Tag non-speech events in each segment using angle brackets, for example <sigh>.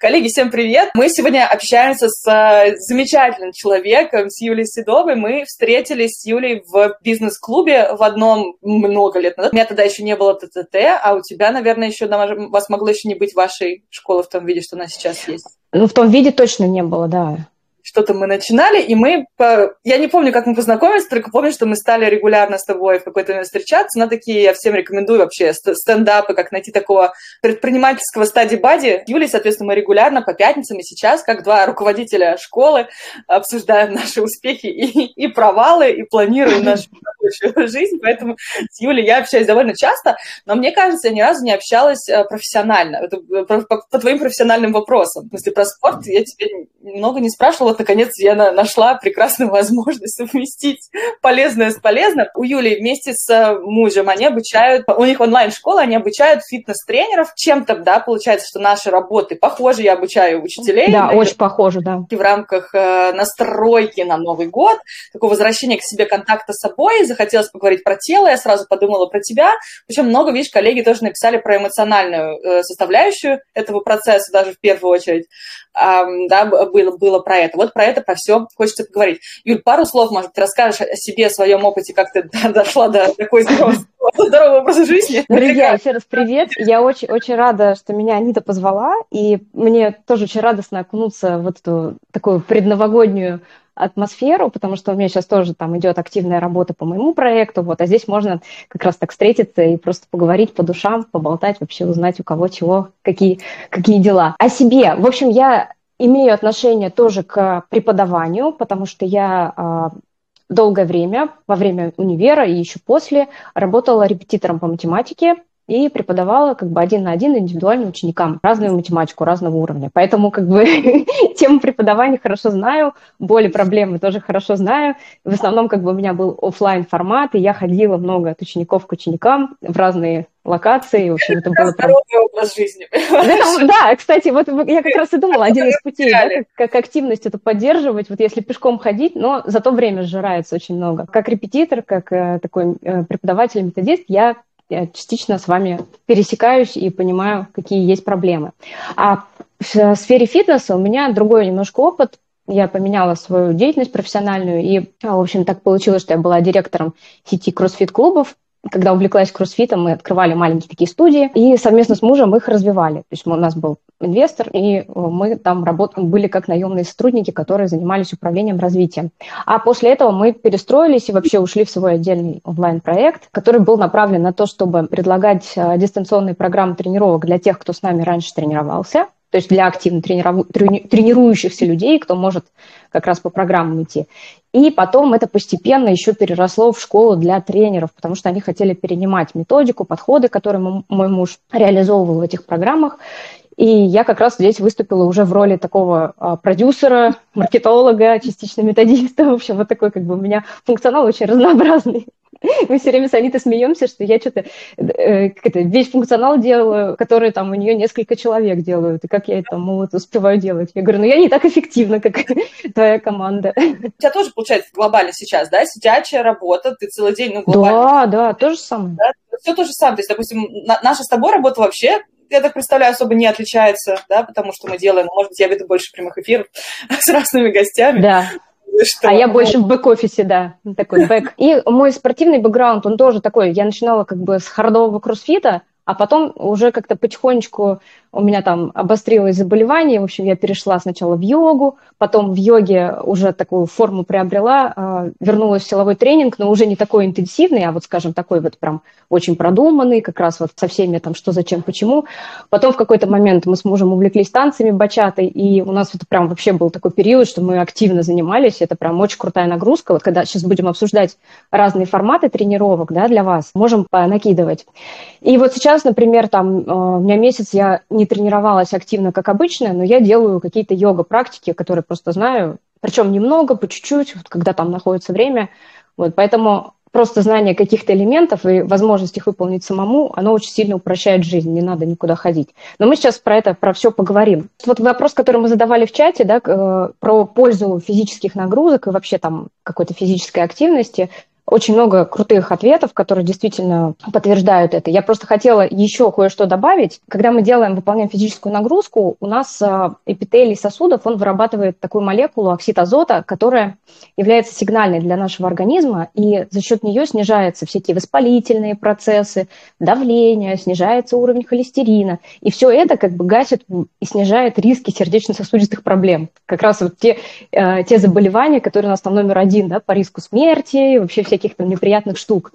Коллеги, всем привет! Мы сегодня общаемся с э, замечательным человеком, с Юлией Седовой. Мы встретились с Юлей в бизнес-клубе в одном много лет назад. У меня тогда еще не было ТТТ, а у тебя, наверное, еще вас могло еще не быть вашей школы в том виде, что она сейчас есть. Ну, в том виде точно не было, да что-то мы начинали, и мы, по... я не помню, как мы познакомились, только помню, что мы стали регулярно с тобой в какой-то момент встречаться, на такие я всем рекомендую вообще стендапы, как найти такого предпринимательского стади-бади. Юлей, соответственно, мы регулярно по пятницам и сейчас, как два руководителя школы, обсуждаем наши успехи и, и провалы, и планируем <laughs> нашу рабочую <laughs> жизнь, поэтому с Юлей я общаюсь довольно часто, но мне кажется, я ни разу не общалась э, профессионально, Это э, по, по, по твоим профессиональным вопросам. В смысле, про спорт я тебе много не спрашивала, наконец я нашла прекрасную <laughs> возможность совместить полезное с полезным. У Юли вместе с э, мужем они обучают, у них онлайн-школа, они обучают фитнес-тренеров. Чем-то, да, получается, что наши работы похожи, я обучаю учителей. Да, очень похоже, да. В рамках настройки на Новый год, такого возвращения к себе контакта с собой, захотелось поговорить про тело, я сразу подумала про тебя. Причем много, видишь, коллеги тоже написали про эмоциональную э, составляющую этого процесса, даже в первую очередь, да, было, было про это. Вот про это, про все хочется поговорить. Юль, пару слов, может, ты расскажешь о себе, о своем опыте, как ты дошла до такой здорового образа жизни. Друзья, еще раз привет. Я очень-очень рада, что меня Анита позвала, и мне тоже очень радостно окунуться в эту такую предновогоднюю атмосферу, потому что у меня сейчас тоже там идет активная работа по моему проекту, вот, а здесь можно как раз так встретиться и просто поговорить по душам, поболтать, вообще узнать у кого чего, какие, какие дела. О себе. В общем, я имею отношение тоже к преподаванию, потому что я а, долгое время, во время универа и еще после, работала репетитором по математике и преподавала как бы один на один индивидуальным ученикам разную математику разного уровня. Поэтому как бы <laughs> тему преподавания хорошо знаю, боли, проблемы тоже хорошо знаю. В основном как бы у меня был офлайн формат, и я ходила много от учеников к ученикам в разные локации. В общем, это, это было здоровый прям... образ жизни. <laughs> Это, да, кстати, вот я как раз и думала, один из путей, да, как, как активность это поддерживать, вот если пешком ходить, но зато время сжирается очень много. Как репетитор, как э, такой э, преподаватель, методист, я я частично с вами пересекаюсь и понимаю, какие есть проблемы. А в сфере фитнеса у меня другой немножко опыт. Я поменяла свою деятельность профессиональную, и, в общем, так получилось, что я была директором сети кроссфит-клубов когда увлеклась кроссфитом, мы открывали маленькие такие студии и совместно с мужем их развивали. То есть у нас был инвестор, и мы там работ... были как наемные сотрудники, которые занимались управлением развитием. А после этого мы перестроились и вообще ушли в свой отдельный онлайн-проект, который был направлен на то, чтобы предлагать э, дистанционные программы тренировок для тех, кто с нами раньше тренировался, то есть для активно трениров... тренирующихся людей, кто может как раз по программам идти. И потом это постепенно еще переросло в школу для тренеров, потому что они хотели перенимать методику, подходы, которые мой муж реализовывал в этих программах. И я как раз здесь выступила уже в роли такого а, продюсера, маркетолога, частично методиста. В общем, вот такой как бы у меня функционал очень разнообразный. Мы все время с Анитой смеемся, что я что-то э, весь функционал делаю, который там у нее несколько человек делают, и как я это вот, успеваю делать. Я говорю, ну я не так эффективна, как <laughs> твоя команда. У тебя тоже, получается, глобально сейчас, да, сидячая работа, ты целый день, ну, глобально. Да, да, то же самое. Да? Все то же самое. То есть, допустим, наша с тобой работа вообще я так представляю, особо не отличается, да, потому что мы делаем, может быть, я веду больше прямых эфиров <laughs> с разными гостями. Да. Что? А я больше в бэк-офисе, да, такой бэк. И мой спортивный бэкграунд, он тоже такой, я начинала как бы с хардового кроссфита, а потом уже как-то потихонечку у меня там обострилось заболевание, в общем, я перешла сначала в йогу, потом в йоге уже такую форму приобрела, а, вернулась в силовой тренинг, но уже не такой интенсивный, а вот, скажем, такой вот прям очень продуманный, как раз вот со всеми там что, зачем, почему. Потом в какой-то момент мы с мужем увлеклись танцами бачатой, и у нас это прям вообще был такой период, что мы активно занимались, это прям очень крутая нагрузка. Вот когда сейчас будем обсуждать разные форматы тренировок, да, для вас, можем накидывать. И вот сейчас, например, там а, у меня месяц я не тренировалась активно, как обычно, но я делаю какие-то йога-практики, которые просто знаю, причем немного, по чуть-чуть, вот, когда там находится время. Вот, поэтому просто знание каких-то элементов и возможность их выполнить самому, оно очень сильно упрощает жизнь, не надо никуда ходить. Но мы сейчас про это, про все поговорим. Вот вопрос, который мы задавали в чате, да, э, про пользу физических нагрузок и вообще там какой-то физической активности – очень много крутых ответов, которые действительно подтверждают это. Я просто хотела еще кое-что добавить. Когда мы делаем, выполняем физическую нагрузку, у нас а, эпителий сосудов, он вырабатывает такую молекулу оксид азота, которая является сигнальной для нашего организма, и за счет нее снижаются всякие воспалительные процессы, давление, снижается уровень холестерина. И все это как бы гасит и снижает риски сердечно-сосудистых проблем. Как раз вот те, э, те заболевания, которые у нас там номер один да, по риску смерти, вообще всяких там неприятных штук.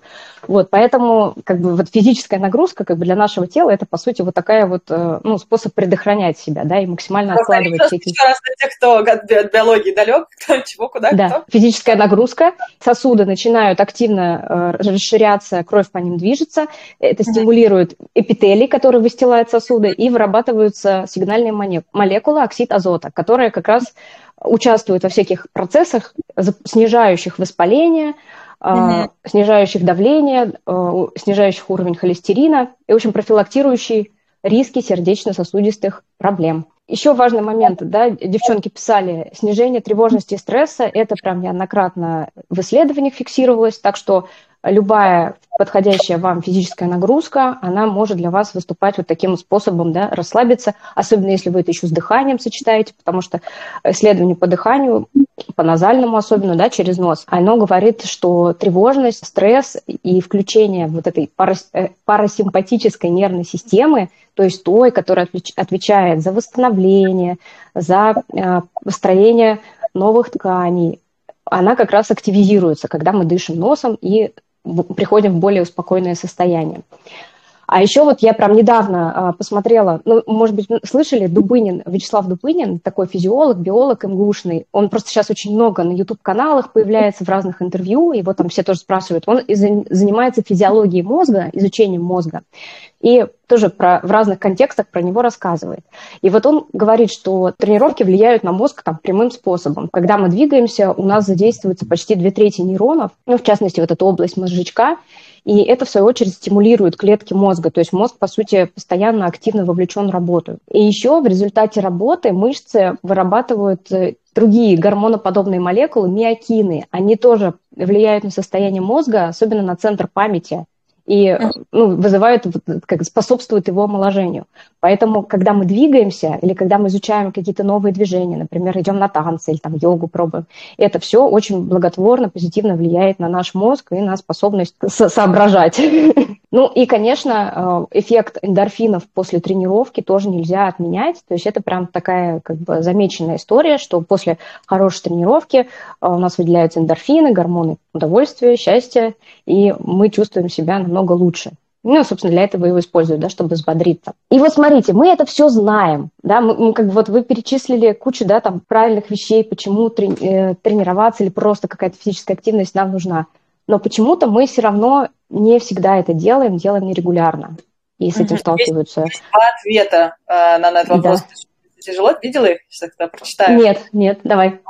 Вот, поэтому как бы вот физическая нагрузка как бы для нашего тела это по сути вот такая вот э, ну, способ предохранять себя, да, и максимально откладывать все эти... Еще раз для тех, кто от биологии далек, <laughs> чего, куда, да. кто. Физическая нагрузка, сосуды начинают активно э, расширяться, кровь по ним движется, это стимулирует эпителий, который выстилает сосуды, и вырабатываются сигнальные молекулы оксид азота, которые как раз участвуют во всяких процессах, снижающих воспаление, mm-hmm. снижающих давление, э, снижающих уровень холестерина и, в общем, профилактирующий риски сердечно-сосудистых проблем. Еще важный момент, да, девчонки писали, снижение тревожности и стресса, это прям неоднократно в исследованиях фиксировалось, так что любая подходящая вам физическая нагрузка, она может для вас выступать вот таким способом, да, расслабиться, особенно если вы это еще с дыханием сочетаете, потому что исследование по дыханию, по назальному особенно, да, через нос, оно говорит, что тревожность, стресс и включение вот этой э, парасимпатической нервной системы, то есть той, которая отвечает за восстановление, за э, построение новых тканей, она как раз активизируется, когда мы дышим носом и приходим в более успокойное состояние. А еще вот я прям недавно а, посмотрела, ну, может быть, слышали, Дубынин, Вячеслав Дубынин, такой физиолог, биолог МГУшный. Он просто сейчас очень много на YouTube-каналах появляется в разных интервью, его там все тоже спрашивают. Он занимается физиологией мозга, изучением мозга. И тоже про, в разных контекстах про него рассказывает. И вот он говорит, что тренировки влияют на мозг там, прямым способом. Когда мы двигаемся, у нас задействуется почти две трети нейронов, ну, в частности, вот эта область мозжечка, и это, в свою очередь, стимулирует клетки мозга. То есть мозг, по сути, постоянно активно вовлечен в работу. И еще в результате работы мышцы вырабатывают э, другие гормоноподобные молекулы, миокины. Они тоже влияют на состояние мозга, особенно на центр памяти и ну, вызывает, как способствует его омоложению. Поэтому, когда мы двигаемся или когда мы изучаем какие-то новые движения, например, идем на танцы или там йогу пробуем, это все очень благотворно, позитивно влияет на наш мозг и на способность со соображать. <laughs> Ну и, конечно, э, эффект эндорфинов после тренировки тоже нельзя отменять. То есть это прям такая как бы замеченная история, что после хорошей тренировки э, у нас выделяются эндорфины, гормоны удовольствия, счастья, и мы чувствуем себя намного лучше. Ну, собственно, для этого его используют, да, чтобы взбодриться. И вот смотрите, мы это все знаем, да, мы, мы как бы вот вы перечислили кучу, да, там правильных вещей, почему трени- э, тренироваться или просто какая-то физическая активность нам нужна. Но почему-то мы все равно не всегда это делаем, делаем нерегулярно. И с этим сталкиваются. Есть два ответа э, на этот вопрос. Да. Тяжело? Видела их? Сейчас тогда прочитаю. Нет, нет, давай.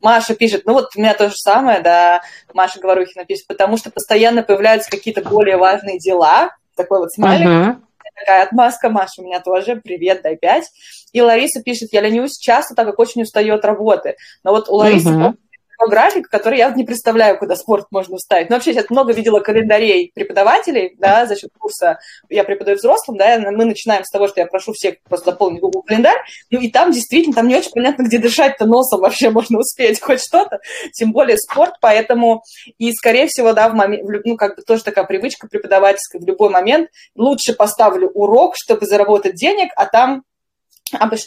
Маша пишет, ну вот у меня то же самое, да, Маша Говорухина пишет, потому что постоянно появляются какие-то более важные дела, такой вот смайлик, uh-huh. такая отмазка, Маша, у меня тоже, привет, дай пять. И Лариса пишет, я ленюсь часто, так как очень устаю от работы. Но вот у Ларисы uh-huh график, который я не представляю, куда спорт можно вставить. Но вообще сейчас много видела календарей преподавателей, да, за счет курса. Я преподаю взрослым, да, мы начинаем с того, что я прошу всех просто заполнить Google календарь, ну и там действительно, там не очень понятно, где дышать-то носом вообще <laughs> можно успеть хоть что-то, тем более спорт, поэтому и, скорее всего, да, в момент, ну, как бы тоже такая привычка преподавательская, в любой момент лучше поставлю урок, чтобы заработать денег, а там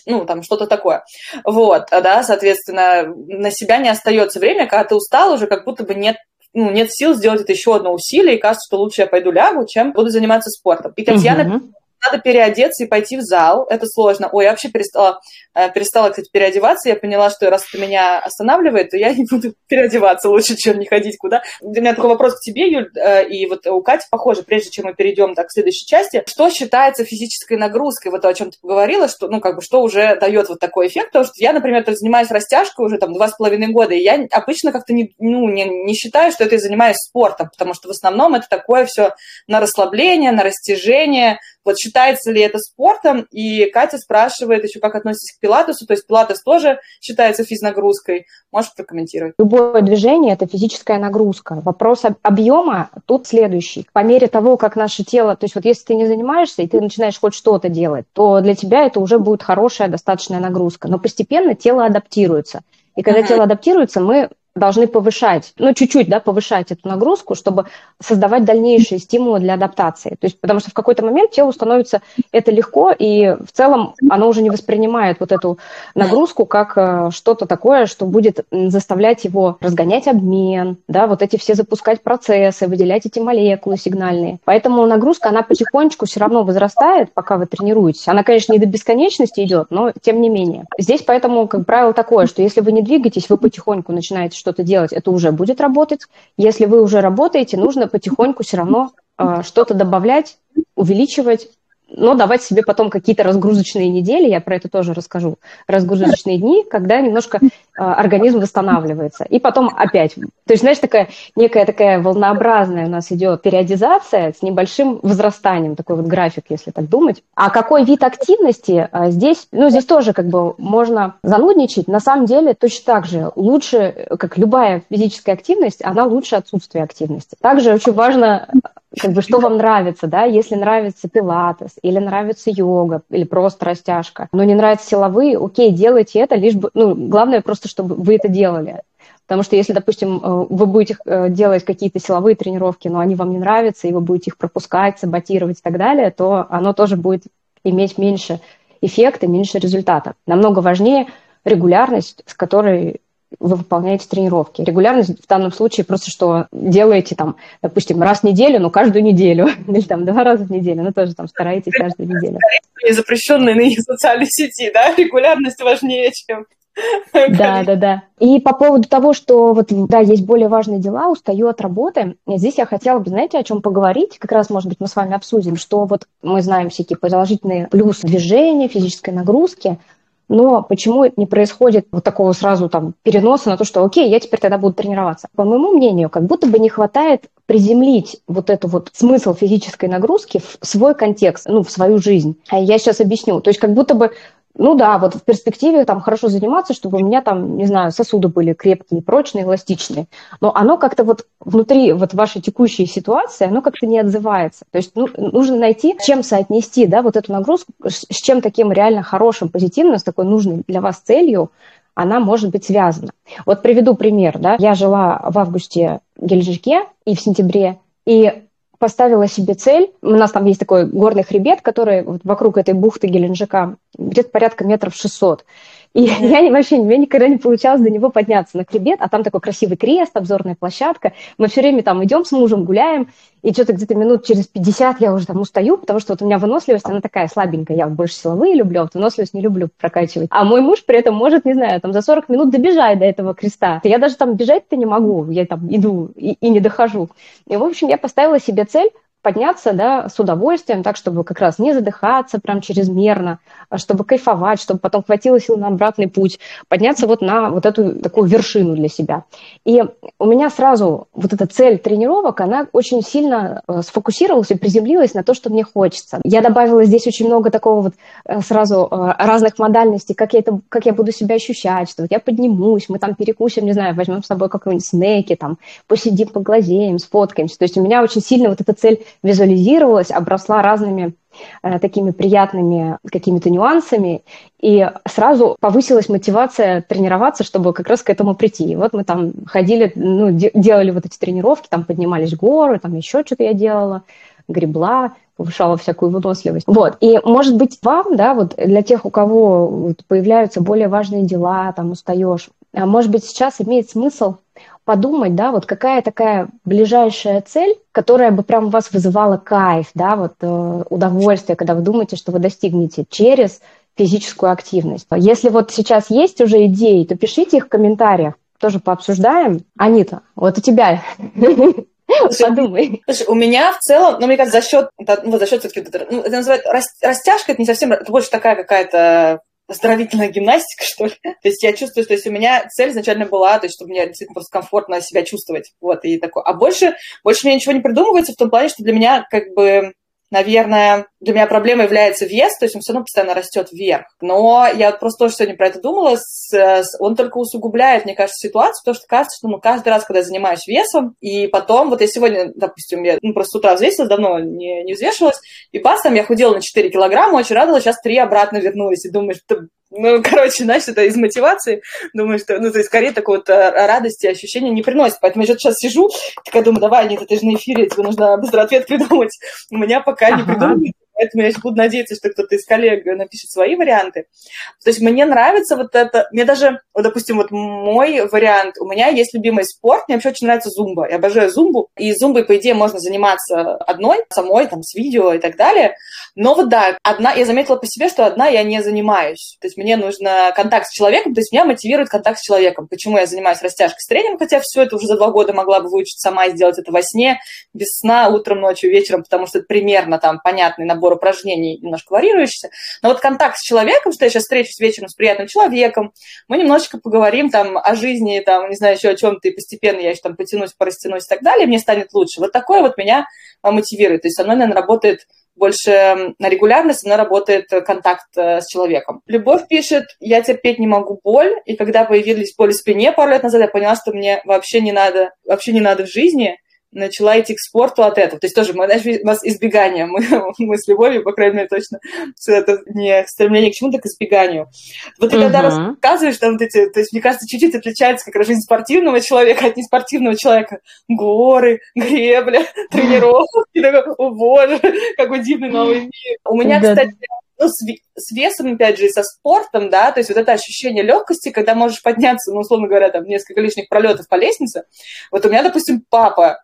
ну, там, что-то такое. Вот, да, соответственно, на себя не остается время, когда ты устал, уже как будто бы нет ну, нет сил сделать это еще одно усилие, и кажется, что лучше я пойду лягу, чем буду заниматься спортом. И Татьяна uh-huh надо переодеться и пойти в зал. Это сложно. Ой, я вообще перестала, э, перестала, кстати, переодеваться. Я поняла, что раз это меня останавливает, то я не буду <laughs> переодеваться лучше, чем не ходить куда. У меня такой вопрос к тебе, Юль, э, и вот у Кати, похоже, прежде чем мы перейдем так, к следующей части, что считается физической нагрузкой? Вот о чем ты поговорила, что, ну, как бы, что уже дает вот такой эффект, потому что я, например, занимаюсь растяжкой уже там два с половиной года, и я обычно как-то не, ну, не, не считаю, что это я занимаюсь спортом, потому что в основном это такое все на расслабление, на растяжение, Вот считается ли это спортом? И Катя спрашивает еще, как относитесь к пилатесу, то есть пилатес тоже считается физнагрузкой. Можешь прокомментировать? Любое движение – это физическая нагрузка. Вопрос объема тут следующий. По мере того, как наше тело, то есть вот если ты не занимаешься, и ты начинаешь хоть что-то делать, то для тебя это уже будет хорошая, достаточная нагрузка. Но постепенно тело адаптируется. И когда тело адаптируется, мы должны повышать, ну, чуть-чуть, да, повышать эту нагрузку, чтобы создавать дальнейшие стимулы для адаптации. То есть, потому что в какой-то момент телу становится это легко, и в целом оно уже не воспринимает вот эту нагрузку как э, что-то такое, что будет заставлять его разгонять обмен, да, вот эти все запускать процессы, выделять эти молекулы сигнальные. Поэтому нагрузка, она потихонечку все равно возрастает, пока вы тренируетесь. Она, конечно, не до бесконечности идет, но тем не менее. Здесь поэтому, как правило, такое, что если вы не двигаетесь, вы потихоньку начинаете что-то делать, это уже будет работать. Если вы уже работаете, нужно потихоньку все равно э, что-то добавлять, увеличивать, но давать себе потом какие-то разгрузочные недели, я про это тоже расскажу, разгрузочные дни, когда немножко э, организм восстанавливается. И потом опять. То есть, знаешь, такая некая такая волнообразная у нас идет периодизация с небольшим возрастанием, такой вот график, если так думать. А какой вид активности э, здесь, ну, здесь тоже как бы можно занудничать. На самом деле точно так же лучше, как любая физическая активность, она лучше отсутствия активности. Также очень важно как бы что вам нравится, да, если нравится пилатес, или нравится йога, или просто растяжка, но не нравятся силовые, окей, делайте это, лишь бы, ну, главное просто, чтобы вы это делали. Потому что если, допустим, э, вы будете э, делать какие-то силовые тренировки, но они вам не нравятся, и вы будете их пропускать, саботировать и так далее, то оно тоже будет иметь меньше эффекта, меньше результата. Намного важнее регулярность, с которой вы выполняете тренировки. Регулярность в данном случае просто, что делаете там, допустим, раз в неделю, но каждую неделю, <laughs> или там два раза в неделю, но тоже там стараетесь каждую неделю. Запрещенные ныне социальные сети, да, регулярность важнее, чем да, да, да. И по поводу того, что вот, да, есть более важные дела, устаю от работы, здесь я хотела бы, знаете, о чем поговорить, как раз, может быть, мы с вами обсудим, что вот мы знаем всякие положительные плюс движения, физической нагрузки, но почему не происходит вот такого сразу там переноса на то, что окей, я теперь тогда буду тренироваться? По моему мнению, как будто бы не хватает приземлить вот эту вот смысл физической нагрузки в свой контекст, ну, в свою жизнь. А я сейчас объясню. То есть как будто бы ну да, вот в перспективе там хорошо заниматься, чтобы у меня там, не знаю, сосуды были крепкие, прочные, эластичные. Но оно как-то вот внутри вот вашей текущей ситуации, оно как-то не отзывается. То есть ну, нужно найти, чем соотнести, да, вот эту нагрузку, с чем таким реально хорошим, позитивным, с такой нужной для вас целью, она может быть связана. Вот приведу пример, да. Я жила в августе в Геленджике и в сентябре, и поставила себе цель. У нас там есть такой горный хребет, который вокруг этой бухты Геленджика где-то порядка метров 600. И я вообще, у меня никогда не получалось до него подняться на хребет, а там такой красивый крест, обзорная площадка. Мы все время там идем с мужем, гуляем, и что-то где-то минут через 50 я уже там устаю, потому что вот у меня выносливость, она такая слабенькая. Я больше силовые люблю, а вот выносливость не люблю прокачивать. А мой муж при этом может, не знаю, там за 40 минут добежать до этого креста. Я даже там бежать-то не могу, я там иду и, и не дохожу. И, в общем, я поставила себе цель подняться да, с удовольствием, так, чтобы как раз не задыхаться прям чрезмерно, а чтобы кайфовать, чтобы потом хватило сил на обратный путь, подняться вот на вот эту такую вершину для себя. И у меня сразу вот эта цель тренировок, она очень сильно э, сфокусировалась и приземлилась на то, что мне хочется. Я добавила здесь очень много такого вот э, сразу э, разных модальностей, как я, это, как я буду себя ощущать, что вот я поднимусь, мы там перекусим, не знаю, возьмем с собой какой-нибудь снеки, там, посидим, поглазеем, сфоткаемся. То есть у меня очень сильно вот эта цель визуализировалась, обросла разными э, такими приятными какими-то нюансами, и сразу повысилась мотивация тренироваться, чтобы как раз к этому прийти. И вот мы там ходили, ну, де- делали вот эти тренировки, там поднимались горы, там еще что-то я делала, гребла, повышала всякую выносливость. Вот. И, может быть, вам, да, вот для тех, у кого появляются более важные дела, там устаешь, а может быть, сейчас имеет смысл подумать, да, вот какая такая ближайшая цель, которая бы прям у вас вызывала кайф, да, вот э, удовольствие, когда вы думаете, что вы достигнете через физическую активность. Если вот сейчас есть уже идеи, то пишите их в комментариях, тоже пообсуждаем. Анита, вот у тебя Подумай. Слушай, у меня в целом, ну, мне кажется, за счет, ну, за счет все-таки, ну, это называют растяжка, это не совсем, это больше такая какая-то оздоровительная гимнастика, <laughs> что ли. То есть я чувствую, что есть у меня цель изначально была, то есть чтобы мне действительно просто комфортно себя чувствовать. Вот, и такое. А больше, больше мне ничего не придумывается в том плане, что для меня как бы наверное, для меня проблемой является вес, то есть он все равно постоянно растет вверх. Но я просто тоже сегодня про это думала, он только усугубляет, мне кажется, ситуацию, потому что кажется, что ну, каждый раз, когда я занимаюсь весом, и потом, вот я сегодня, допустим, я ну, просто с утра взвесилась, давно не, не взвешивалась, и пас там я худела на 4 килограмма, очень радовалась, сейчас 3 обратно вернулись, и думаю, что ну, <laughs> короче, значит, это из мотивации. Думаю, что, ну, то есть, скорее, такой вот э, радости, ощущения не приносит. Поэтому я сейчас сижу, такая думаю, давай, нет, это же на эфире, тебе нужно быстро ответ <laughs> придумать. У меня пока ага. не придумали. Поэтому я буду надеяться, что кто-то из коллег напишет свои варианты. То есть мне нравится вот это, мне даже, вот, допустим, вот мой вариант, у меня есть любимый спорт, мне вообще очень нравится зумба. Я обожаю зумбу, и зумбой, по идее, можно заниматься одной, самой, там, с видео и так далее. Но вот да, одна, я заметила по себе, что одна я не занимаюсь. То есть мне нужно контакт с человеком, то есть меня мотивирует контакт с человеком. Почему я занимаюсь растяжкой с тренером, хотя все это уже за два года могла бы выучить сама сделать это во сне, без сна, утром, ночью, вечером, потому что это примерно там понятный набор набор упражнений немножко варьирующийся. Но вот контакт с человеком, что я сейчас встречусь вечером с приятным человеком, мы немножечко поговорим там о жизни, там, не знаю, еще о чем-то, и постепенно я еще там потянусь, порастянусь и так далее, мне станет лучше. Вот такое вот меня а, мотивирует. То есть оно, наверное, работает больше на регулярность, она работает контакт э, с человеком. Любовь пишет, я терпеть не могу боль, и когда появились боли в спине пару лет назад, я поняла, что мне вообще не надо, вообще не надо в жизни, начала идти к спорту от этого. То есть тоже мы, знаешь, у нас избегание. Мы, <laughs> мы с любовью, по крайней мере, точно. Это не стремление к чему-то, к избеганию. Вот ты uh-huh. когда рассказываешь там вот эти... То есть, мне кажется, чуть-чуть отличается как раз жизнь спортивного человека от неспортивного человека. Горы, гребля, <laughs> тренировки. О, боже, какой дивный новый мир. У меня, кстати, ну, с, с весом, опять же, и со спортом, да, то есть вот это ощущение легкости, когда можешь подняться, ну, условно говоря, там, несколько лишних пролетов по лестнице. Вот у меня, допустим, папа,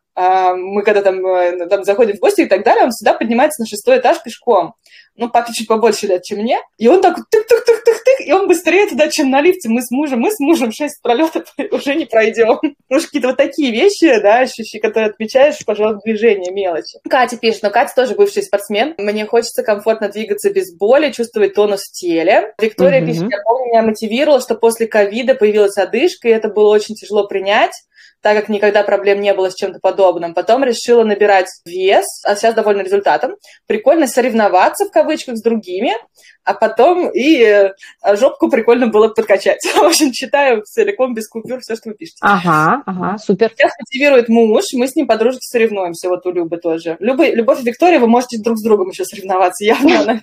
мы когда там, э, там заходим в гости и так далее, он всегда поднимается на шестой этаж пешком. Ну, папе чуть побольше лет, чем мне. И он так тык-тык-тык-тык-тык, и он быстрее туда, чем на лифте. Мы с мужем, мы с мужем шесть пролетов <laughs> уже не пройдем. Ну, какие-то вот такие вещи, да, ощущения, которые отмечаешь, пожалуйста, движение, мелочи. Катя пишет, но Катя тоже бывший спортсмен. Мне хочется комфортно двигаться без боли, чувствовать тонус в теле. Виктория mm-hmm. пишет, я помню, меня мотивировало, что после ковида появилась одышка, и это было очень тяжело принять так как никогда проблем не было с чем-то подобным. Потом решила набирать вес, а сейчас довольна результатом. Прикольно соревноваться, в кавычках, с другими, а потом и э, жопку прикольно было подкачать. <laughs> В общем, читаю целиком, без купюр, все, что вы пишете. Ага, ага, супер. Сейчас мотивирует муж, мы с ним подружки соревнуемся, вот у Любы тоже. Любы, Любовь и Виктория, вы можете друг с другом еще соревноваться, явно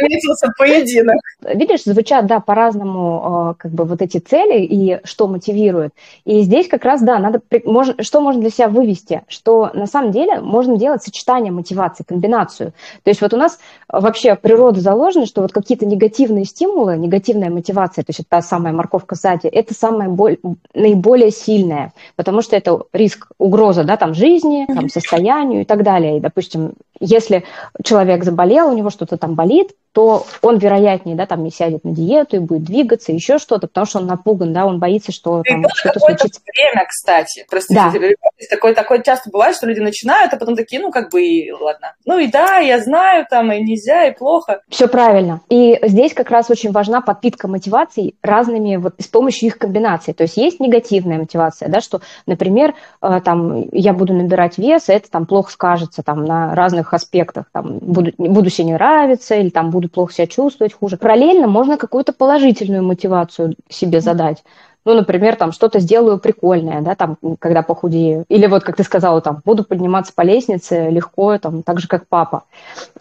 наметился <laughs> поединок. Видишь, звучат, да, по-разному э, как бы вот эти цели и что мотивирует. И здесь как раз, да, надо, можно, что можно для себя вывести, что на самом деле можно делать сочетание мотивации, комбинацию. То есть вот у нас вообще природа заложена, что вот какие-то негативные стимулы, негативная мотивация, то есть это та самая морковка сзади, это самая боль, наиболее сильная, потому что это риск, угроза, да, там, жизни, там, состоянию и так далее. И, допустим, если человек заболел, у него что-то там болит, то он вероятнее, да, там не сядет на диету и будет двигаться, еще что-то, потому что он напуган, да, он боится, что там что-то случится. время, кстати. Простите, да. такое, такое часто бывает, что люди начинают, а потом такие, ну, как бы, и ладно. Ну, и да, я знаю, там, и нельзя, и плохо. Все правильно. И здесь как раз очень важна подпитка мотиваций разными, вот, с помощью их комбинаций. То есть есть негативная мотивация, да, что, например, э, там, я буду набирать вес, и это там плохо скажется, там, на разных аспектах, там, буду, буду себе не нравиться, или там буду плохо себя чувствовать, хуже. Параллельно можно какую-то положительную мотивацию себе задать. Ну, например, там что-то сделаю прикольное, да, там, когда похудею. Или вот, как ты сказала, там, буду подниматься по лестнице легко, там, так же, как папа.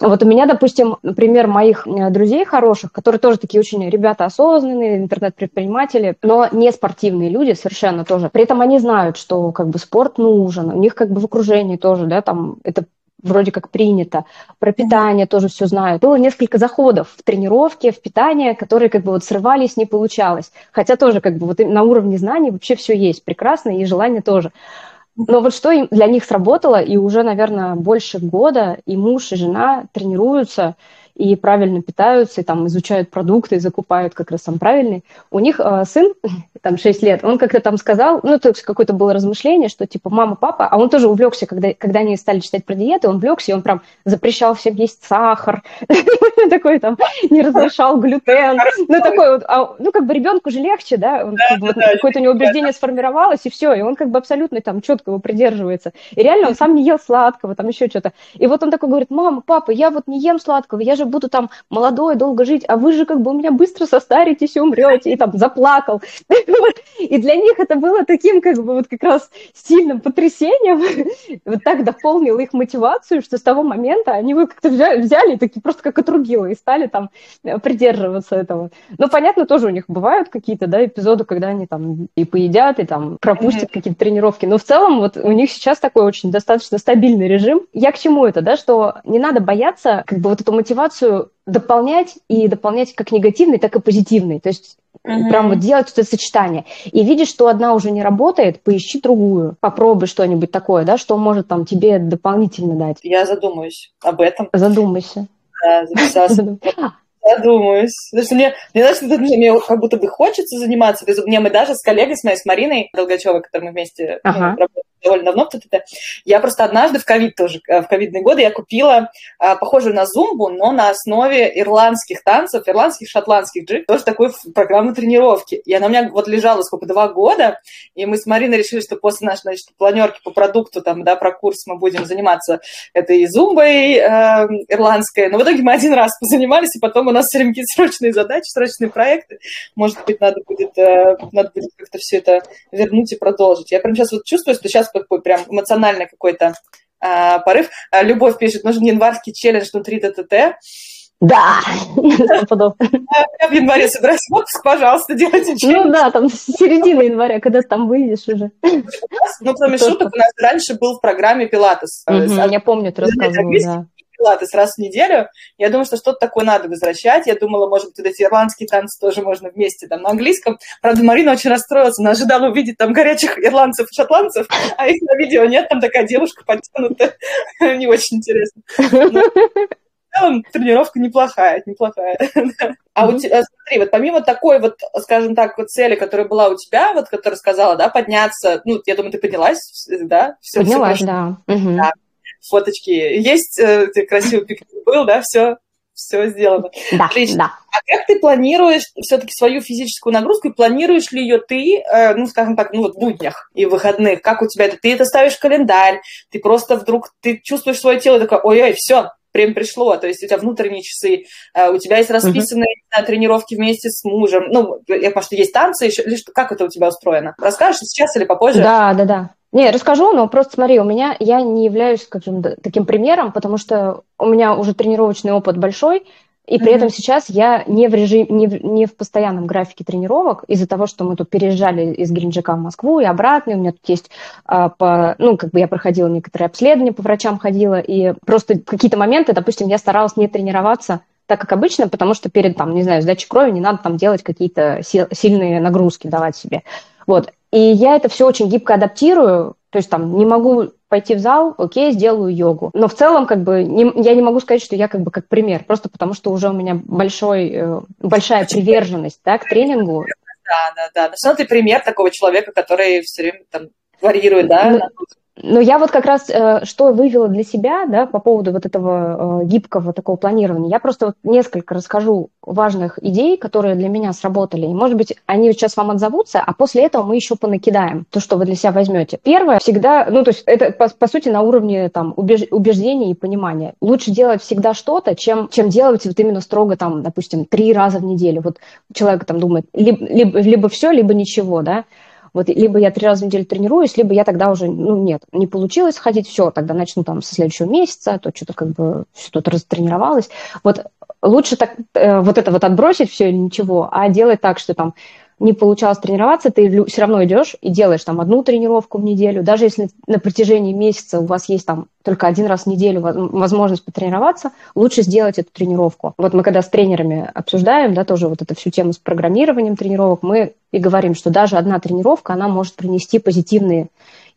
Вот у меня, допустим, например, моих э, друзей хороших, которые тоже такие очень ребята осознанные, интернет-предприниматели, но не спортивные люди совершенно тоже. При этом они знают, что как бы спорт нужен, у них как бы в окружении тоже, да, там, это вроде как принято. Про питание тоже все знают. Было несколько заходов в тренировке, в питание, которые как бы вот срывались, не получалось. Хотя тоже как бы вот на уровне знаний вообще все есть прекрасно, и желание тоже. Но вот что для них сработало, и уже, наверное, больше года и муж, и жена тренируются, и правильно питаются, и там изучают продукты, и закупают как раз там правильный. У них э, сын, <laughs> там 6 лет, он как-то там сказал, ну, то есть какое-то было размышление, что типа мама, папа, а он тоже увлекся, когда, когда они стали читать про диеты, он увлекся, и он прям запрещал всем есть сахар, <laughs> такой там, не разрешал глютен, ну, такой вот, а, ну, как бы ребенку же легче, да, какое-то у него убеждение сформировалось, и все, и он как бы абсолютно там четко его придерживается. И реально он сам не ел сладкого, там еще что-то. И вот он такой говорит, мама, папа, я вот не ем сладкого, я же буду там молодой, долго жить, а вы же как бы у меня быстро состаритесь и умрете, и там заплакал. <laughs> И для них это было таким как бы вот как раз сильным потрясением, <laughs> вот так дополнило их мотивацию, что с того момента они вот как-то взяли, взяли такие просто как отрубило и стали там э, придерживаться этого. Ну, понятно, тоже у них бывают какие-то, да, эпизоды, когда они там и поедят, и там пропустят какие-то тренировки, но в целом вот у них сейчас такой очень достаточно стабильный режим. Я к чему это, да, что не надо бояться как бы вот эту мотивацию дополнять и дополнять как негативный, так и позитивный. То есть Mm-hmm. Прям вот делать это сочетание. И видишь, что одна уже не работает, поищи другую. Попробуй что-нибудь такое, да, что может там тебе дополнительно дать. Я задумаюсь об этом. Задумайся. Да, записался. Задумаюсь. Потому что мне, мне, знаешь, мне как будто бы хочется заниматься. Мне мы даже с коллегой, с моей, с Мариной Долгачевой, которой мы вместе ну, ага. ну, работаем довольно давно в ТТТ, я просто однажды в ковид тоже, э, в ковидные годы я купила а, похожую на зумбу, но на основе ирландских танцев, ирландских, шотландских джиг, тоже такой программы тренировки. И она у меня вот лежала сколько, два года, и мы с Мариной решили, что после нашей, значит, планерки по продукту, там, да, про курс мы будем заниматься этой зумбой э, ирландской. Но в итоге мы один раз позанимались, и потом у нас все время какие-то <laughs> срочные задачи, срочные проекты. Может быть, надо будет, э, надо будет как-то все это вернуть и продолжить. Я прям сейчас вот чувствую, что сейчас какой прям эмоциональный какой-то э, порыв. А, Любовь пишет, нужен январский челлендж внутри ТТТ. Да, <laughs> Я в январе собираюсь в отпуск, пожалуйста, делайте челлендж. Ну да, там середина января, когда ты там выйдешь уже. Ну, кроме шуток, у нас раньше был в программе Пилатес. Я помню, ты рассказывал, да пилатес раз в неделю. Я думаю, что что-то такое надо возвращать. Я думала, может быть, эти ирландские танцы тоже можно вместе там на английском. Правда, Марина очень расстроилась. Она ожидала увидеть там горячих ирландцев и шотландцев, а их на видео нет. Там такая девушка подтянутая. <laughs> Не очень интересно. Но в целом тренировка неплохая, неплохая. А у тебя, смотри, вот помимо такой вот, скажем так, вот цели, которая была у тебя, вот, которая сказала, да, подняться, ну, я думаю, ты поднялась, да? Все, поднялась, все да. да фоточки есть, э, красивый пикник был, да, все, все сделано. Да, Отлично. да. А как ты планируешь все-таки свою физическую нагрузку, и планируешь ли ее ты, э, ну, скажем так, ну, вот в буднях и в выходных? Как у тебя это? Ты это ставишь в календарь, ты просто вдруг, ты чувствуешь свое тело, такое, ой-ой, все, время пришло, то есть у тебя внутренние часы, э, у тебя есть расписанные uh-huh. тренировки вместе с мужем, ну, я понимаю, что есть танцы, еще, что, как это у тебя устроено? Расскажешь сейчас или попозже? Да, да, да. Не, расскажу, но просто смотри, у меня я не являюсь, скажем, таким примером, потому что у меня уже тренировочный опыт большой, и при mm-hmm. этом сейчас я не в режиме, не в, не в постоянном графике тренировок из-за того, что мы тут переезжали из Геленджика в Москву и обратно. И у меня тут есть, а, по, ну, как бы я проходила некоторые обследования, по врачам ходила, и просто какие-то моменты, допустим, я старалась не тренироваться так, как обычно, потому что перед, там, не знаю, сдачей крови не надо там делать какие-то сильные нагрузки, давать себе. Вот. И я это все очень гибко адаптирую, то есть там не могу пойти в зал, окей, сделаю йогу. Но в целом как бы не, я не могу сказать, что я как бы как пример, просто потому что уже у меня большой, э, большая приверженность да, к тренингу. Да, да, да. Но все равно ты пример такого человека, который все время там варьирует, да? Ну, но я вот как раз э, что вывела для себя, да, по поводу вот этого э, гибкого такого планирования. Я просто вот несколько расскажу важных идей, которые для меня сработали. И, может быть, они сейчас вам отзовутся, а после этого мы еще понакидаем то, что вы для себя возьмете. Первое, всегда, ну, то есть это, по, по сути, на уровне там убеж, убеждения и понимания. Лучше делать всегда что-то, чем, чем делать вот именно строго там, допустим, три раза в неделю. Вот человек там думает, либо, либо, либо все, либо ничего, да. Вот либо я три раза в неделю тренируюсь, либо я тогда уже, ну, нет, не получилось ходить, все, тогда начну там со следующего месяца, а то что-то как бы все тут растренировалось. Вот лучше так, э, вот это вот отбросить все ничего, а делать так, что там не получалось тренироваться, ты все равно идешь и делаешь там одну тренировку в неделю. Даже если на протяжении месяца у вас есть там только один раз в неделю возможность потренироваться, лучше сделать эту тренировку. Вот мы когда с тренерами обсуждаем, да, тоже вот эту всю тему с программированием тренировок, мы и говорим, что даже одна тренировка, она может принести позитивные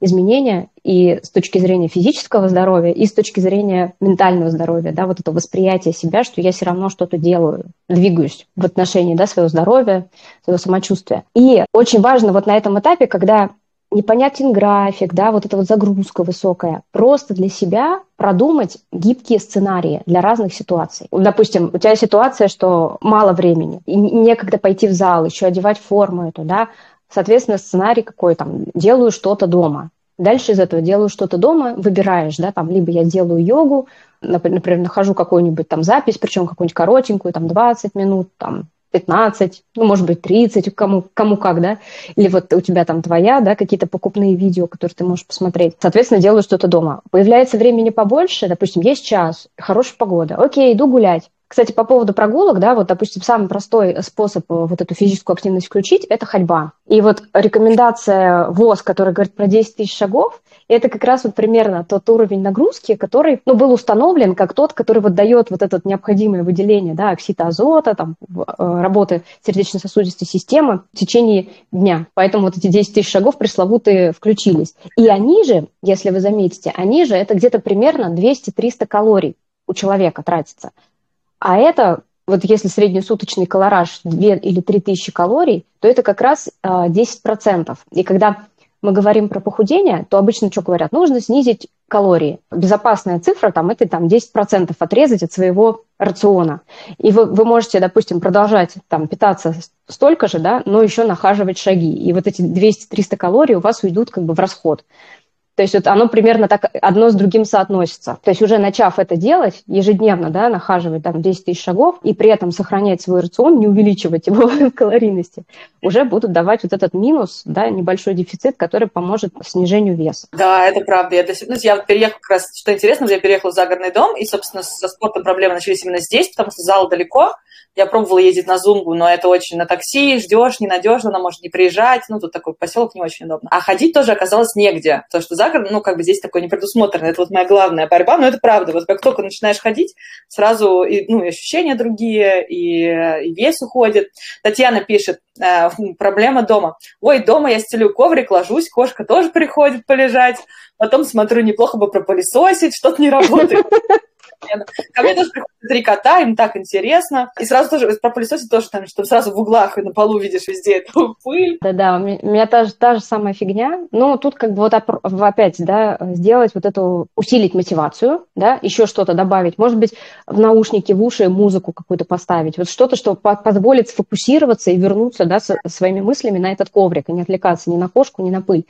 изменения и с точки зрения физического здоровья, и с точки зрения ментального здоровья, да, вот это восприятие себя, что я все равно что-то делаю, двигаюсь в отношении, да, своего здоровья, своего самочувствия. И очень важно вот на этом этапе, когда непонятен график, да, вот эта вот загрузка высокая. Просто для себя продумать гибкие сценарии для разных ситуаций. Допустим, у тебя ситуация, что мало времени, и некогда пойти в зал, еще одевать форму эту, да, соответственно, сценарий какой там, делаю что-то дома. Дальше из этого делаю что-то дома, выбираешь, да, там, либо я делаю йогу, например, нахожу какую-нибудь там запись, причем какую-нибудь коротенькую, там, 20 минут, там, 15, ну, может быть, 30, кому, кому как, да, или вот у тебя там твоя, да, какие-то покупные видео, которые ты можешь посмотреть. Соответственно, делаю что-то дома. Появляется времени побольше, допустим, есть час, хорошая погода, окей, иду гулять. Кстати, по поводу прогулок, да, вот, допустим, самый простой способ э, вот эту физическую активность включить – это ходьба. И вот рекомендация ВОЗ, которая говорит про 10 тысяч шагов, это как раз вот примерно тот уровень нагрузки, который ну, был установлен как тот, который вот дает вот это необходимое выделение да, оксида азота, там, э, работы сердечно-сосудистой системы в течение дня. Поэтому вот эти 10 тысяч шагов пресловутые включились. И они же, если вы заметите, они же это где-то примерно 200-300 калорий у человека тратится. А это, вот если среднесуточный колораж 2 или 3 тысячи калорий, то это как раз 10%. И когда мы говорим про похудение, то обычно что говорят? Нужно снизить калории. Безопасная цифра там это там 10% отрезать от своего рациона. И вы, вы можете, допустим, продолжать там питаться столько же, да, но еще нахаживать шаги. И вот эти 200-300 калорий у вас уйдут как бы в расход. То есть вот оно примерно так одно с другим соотносится. То есть уже начав это делать, ежедневно, да, нахаживать там 10 тысяч шагов и при этом сохранять свой рацион, не увеличивать его <laughs> в калорийности, уже будут давать вот этот минус, да, небольшой дефицит, который поможет снижению веса. Да, это правда. Я, для себя, ну, я переехала как раз, что интересно, я переехала в загородный дом, и, собственно, со спортом проблемы начались именно здесь, потому что зал далеко, я пробовала ездить на Зунгу, но это очень на такси, ждешь, ненадежно, она может не приезжать, ну, тут такой поселок не очень удобно. А ходить тоже оказалось негде, потому что за город, ну, как бы здесь такой непредусмотренный, это вот моя главная борьба, но это правда, вот как только начинаешь ходить, сразу, и, ну, и ощущения другие, и, и вес уходит. Татьяна пишет, э, проблема дома. Ой, дома я стелю коврик, ложусь, кошка тоже приходит полежать, потом смотрю, неплохо бы пропылесосить, что-то не работает. Ко мне тоже приходят три кота, им так интересно. И сразу тоже про пылесосе тоже там, что сразу в углах и на полу видишь везде эту <laughs> пыль. Да-да, у меня та же, та же самая фигня. Но тут как бы вот опять, да, сделать вот эту, усилить мотивацию, да, еще что-то добавить. Может быть, в наушники, в уши музыку какую-то поставить. Вот что-то, что позволит сфокусироваться и вернуться, да, со своими мыслями на этот коврик и не отвлекаться ни на кошку, ни на пыль.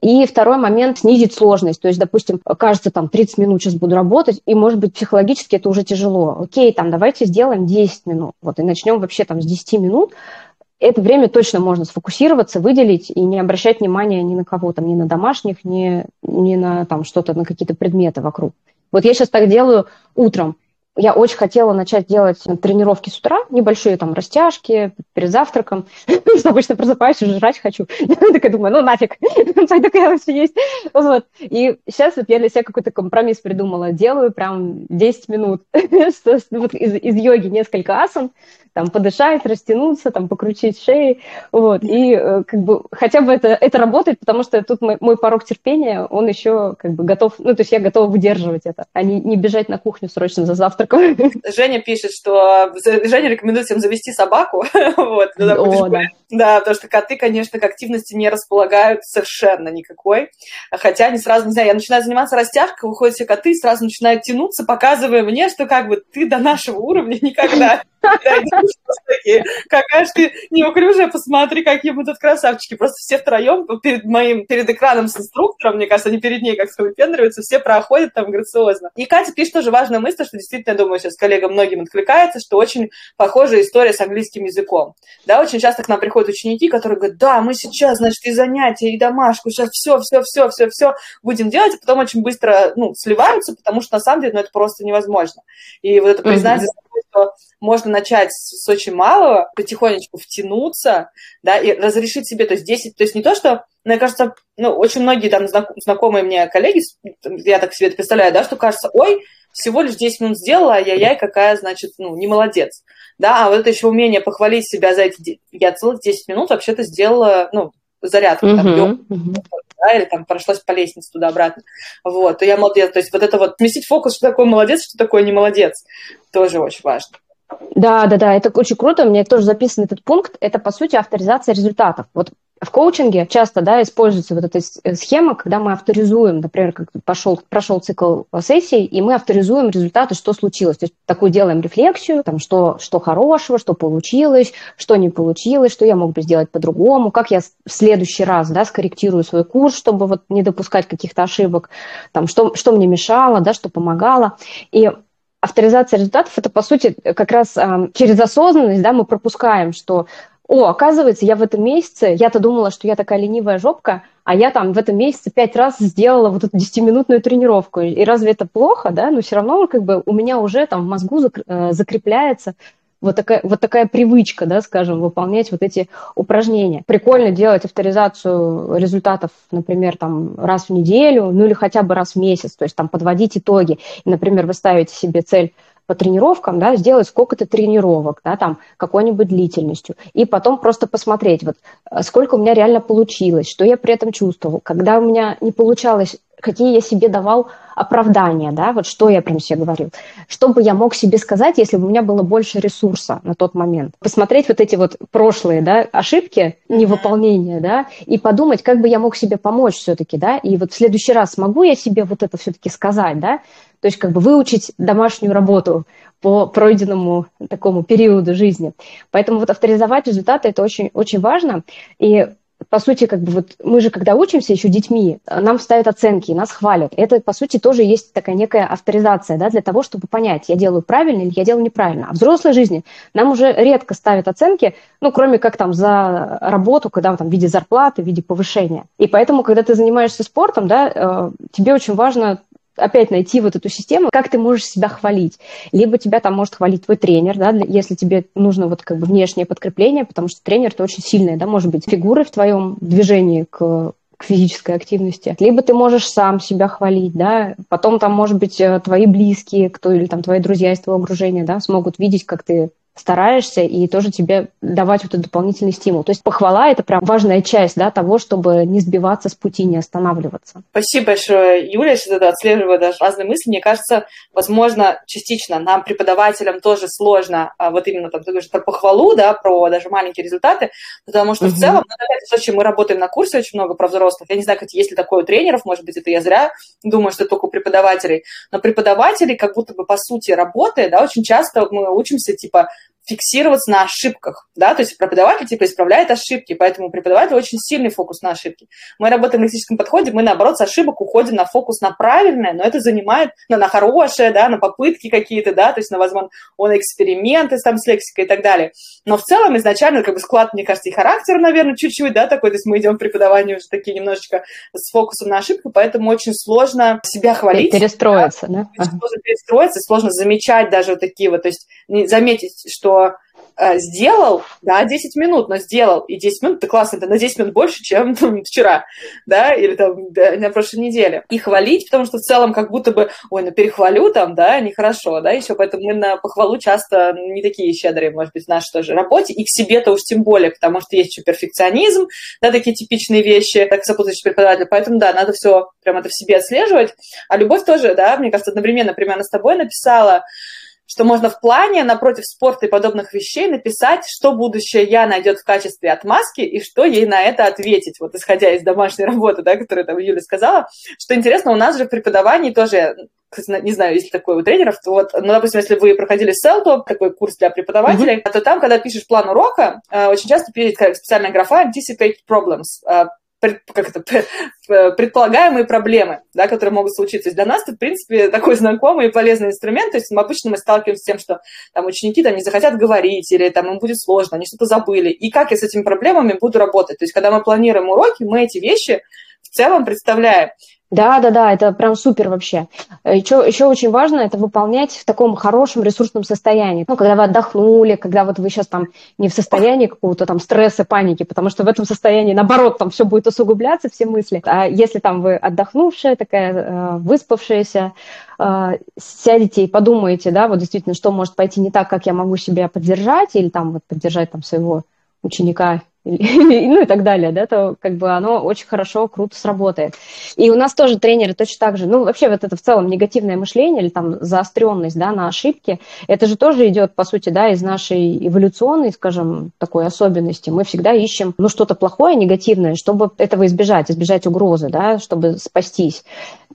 И второй момент – снизить сложность. То есть, допустим, кажется, там 30 минут сейчас буду работать, и, может быть, психологически это уже тяжело. Окей, там давайте сделаем 10 минут. Вот, и начнем вообще там с 10 минут. Это время точно можно сфокусироваться, выделить и не обращать внимания ни на кого, там, ни на домашних, ни, ни на там что-то, на какие-то предметы вокруг. Вот я сейчас так делаю утром я очень хотела начать делать тренировки с утра, небольшие там растяжки перед завтраком. <laughs> Обычно просыпаюсь, уже жрать хочу. <laughs> Я думаю, ну нафиг, пойду-ка я все есть. Вот. И сейчас вот я для себя какой-то компромисс придумала. Делаю прям 10 минут <laughs> вот из, из йоги несколько асан, там подышать, растянуться, там покрутить шеи, вот, и э, как бы хотя бы это, это работает, потому что тут мой, мой порог терпения, он еще как бы готов, ну, то есть я готова выдерживать это, а не, не бежать на кухню срочно за завтраком. Женя пишет, что Женя рекомендует всем завести собаку, <laughs> вот, О, да. да, потому что коты, конечно, к активности не располагают совершенно никакой, хотя они сразу, не знаю, я начинаю заниматься растяжкой, выходят все коты, сразу начинают тянуться, показывая мне, что как бы ты до нашего уровня <laughs> никогда Какая же ты неуклюжая, посмотри, какие мы тут красавчики. Просто все втроем перед моим, перед экраном с инструктором, мне кажется, они перед ней как-то выпендриваются, все проходят там грациозно. И Катя пишет тоже важную мысль, что действительно, я думаю, сейчас коллега многим откликается, что очень похожая история с английским языком. Да, очень часто к нам приходят ученики, которые говорят, да, мы сейчас, значит, и занятия, и домашку, сейчас все, все, все, все, все будем делать, а потом очень быстро, ну, сливаются, потому что на самом деле, ну, это просто невозможно. И вот это mm-hmm. Что можно начать с очень малого, потихонечку втянуться, да, и разрешить себе, то есть 10, то есть не то, что, мне кажется, ну, очень многие там знакомые мне коллеги, я так себе это представляю, да, что кажется, ой, всего лишь 10 минут сделала, а я-яй, какая, значит, ну, не молодец. Да, а вот это еще умение похвалить себя за эти... Я целых 10 минут вообще-то сделала, ну, зарядку. Uh-huh, там, uh-huh да, или там прошлась по лестнице туда-обратно, вот, то я молодец. То есть вот это вот сместить фокус, что такое молодец, что такое не молодец, тоже очень важно. Да, да, да, это очень круто. У меня тоже записан этот пункт. Это, по сути, авторизация результатов. Вот в коучинге часто да, используется вот эта э, схема, когда мы авторизуем, например, как пошел, прошел цикл сессий, и мы авторизуем результаты, что случилось. То есть такую делаем рефлексию, там, что, что хорошего, что получилось, что не получилось, что я мог бы сделать по-другому, как я в следующий раз да, скорректирую свой курс, чтобы вот не допускать каких-то ошибок, там, что, что мне мешало, да, что помогало. И авторизация результатов – это, по сути, как раз э, через осознанность да, мы пропускаем, что о, оказывается, я в этом месяце, я-то думала, что я такая ленивая жопка, а я там в этом месяце пять раз сделала вот эту десятиминутную тренировку. И разве это плохо, да? Но все равно как бы у меня уже там в мозгу э, закрепляется вот такая, вот такая привычка, да, скажем, выполнять вот эти упражнения. Прикольно делать авторизацию результатов, например, там раз в неделю, ну или хотя бы раз в месяц, то есть там подводить итоги. И, например, вы ставите себе цель по тренировкам, да, сделать сколько-то тренировок, да, там, какой-нибудь длительностью, и потом просто посмотреть, вот, э, сколько у меня реально получилось, что я при этом чувствовал, когда у меня не получалось какие я себе давал оправдания, да, вот что я прям себе говорил, что бы я мог себе сказать, если бы у меня было больше ресурса на тот момент. Посмотреть вот эти вот прошлые, да, ошибки, невыполнения, да, и подумать, как бы я мог себе помочь все-таки, да, и вот в следующий раз смогу я себе вот это все-таки сказать, да, то есть как бы выучить домашнюю работу по пройденному такому периоду жизни. Поэтому вот авторизовать результаты – это очень, очень важно. И по сути, как бы вот мы же, когда учимся еще детьми, нам ставят оценки, нас хвалят. Это, по сути, тоже есть такая некая авторизация, да, для того, чтобы понять, я делаю правильно или я делаю неправильно. А в взрослой жизни нам уже редко ставят оценки, ну, кроме как там за работу, когда там в виде зарплаты, в виде повышения. И поэтому, когда ты занимаешься спортом, да, э, тебе очень важно опять найти вот эту систему, как ты можешь себя хвалить. Либо тебя там может хвалить твой тренер, да, если тебе нужно вот как бы внешнее подкрепление, потому что тренер это очень сильная, да, может быть, фигуры в твоем движении к к физической активности. Либо ты можешь сам себя хвалить, да, потом там, может быть, э, твои близкие, кто или там твои друзья из твоего окружения, да, смогут видеть, как ты стараешься и тоже тебе давать вот этот дополнительный стимул. То есть похвала – это прям важная часть да, того, чтобы не сбиваться с пути, не останавливаться. Спасибо большое, Юля, что ты отслеживаю даже разные мысли. Мне кажется, возможно, частично нам, преподавателям, тоже сложно а, вот именно там, ты говоришь про похвалу, да, про даже маленькие результаты, потому что угу. в целом, ну, опять, в случае мы работаем на курсе очень много про взрослых. Я не знаю, есть ли такое у тренеров, может быть, это я зря думаю, что только у преподавателей, но преподаватели как будто бы по сути работы, да, очень часто мы учимся типа фиксироваться на ошибках, да, то есть преподаватель типа исправляет ошибки, поэтому преподаватель очень сильный фокус на ошибки. Мы работаем в лексическом подходе, мы, наоборот, с ошибок уходим на фокус на правильное, но это занимает, ну, на хорошее, да, на попытки какие-то, да, то есть на, возможно, он эксперименты там с лексикой и так далее. Но в целом изначально, как бы, склад, мне кажется, и характер, наверное, чуть-чуть, да, такой, то есть мы идем в преподавание уже такие немножечко с фокусом на ошибку, поэтому очень сложно себя хвалить. Перестроиться, да? да? Очень сложно перестроиться, сложно замечать даже вот такие вот, то есть заметить, что э, сделал, да, 10 минут, но сделал, и 10 минут, это классно, это на 10 минут больше, чем <laughs> там, вчера, да, или там да, на прошлой неделе. И хвалить, потому что в целом как будто бы, ой, ну перехвалю там, да, нехорошо, да, еще поэтому мы на похвалу часто не такие щедрые, может быть, в нашей тоже работе, и к себе-то уж тем более, потому что есть еще перфекционизм, да, такие типичные вещи, так сопутствующий преподаватель, поэтому, да, надо все прям это в себе отслеживать, а любовь тоже, да, мне кажется, одновременно примерно с тобой написала, что можно в плане напротив спорта и подобных вещей написать, что будущее я найдет в качестве отмазки и что ей на это ответить, вот исходя из домашней <laughs> работы, да, которую там Юля сказала. Что интересно, у нас же в преподавании тоже не знаю, есть такое у тренеров, то вот, ну, допустим, если вы проходили селто, такой курс для преподавателей, mm-hmm. то там, когда пишешь план урока, э, очень часто пишет специальная графа anticipate problems, как это, <laughs> предполагаемые проблемы, да, которые могут случиться. Для нас это, в принципе, <laughs> такой знакомый и полезный инструмент. То есть мы обычно мы сталкиваемся с тем, что там ученики там не захотят говорить или там им будет сложно, они что-то забыли. И как я с этими проблемами буду работать? То есть когда мы планируем уроки, мы эти вещи в целом представляем. Да, да, да, это прям супер вообще. Еще, еще очень важно это выполнять в таком хорошем ресурсном состоянии. Ну, когда вы отдохнули, когда вот вы сейчас там не в состоянии какого-то там стресса, паники, потому что в этом состоянии, наоборот, там все будет усугубляться, все мысли. А если там вы отдохнувшая, такая э, выспавшаяся, э, сядете и подумаете, да, вот действительно, что может пойти не так, как я могу себя поддержать, или там вот поддержать там своего ученика <laughs> ну и так далее, да, то как бы оно очень хорошо, круто сработает. И у нас тоже тренеры точно так же, ну вообще вот это в целом негативное мышление или там заостренность, да, на ошибки, это же тоже идет, по сути, да, из нашей эволюционной, скажем, такой особенности. Мы всегда ищем, ну, что-то плохое, негативное, чтобы этого избежать, избежать угрозы, да, чтобы спастись.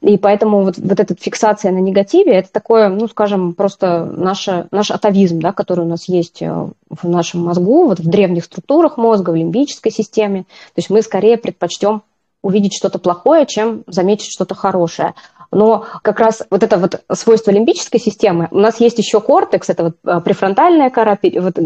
И поэтому вот, вот эта фиксация на негативе, это такое, ну, скажем, просто наша, наш атовизм, да, который у нас есть э, в нашем мозгу, вот в древних структурах мозга, в лимбической системе. То есть мы скорее предпочтем увидеть что-то плохое, чем заметить что-то хорошее. Но как раз вот это вот свойство лимбической системы, у нас есть еще кортекс, это вот э, префронтальная кора, вот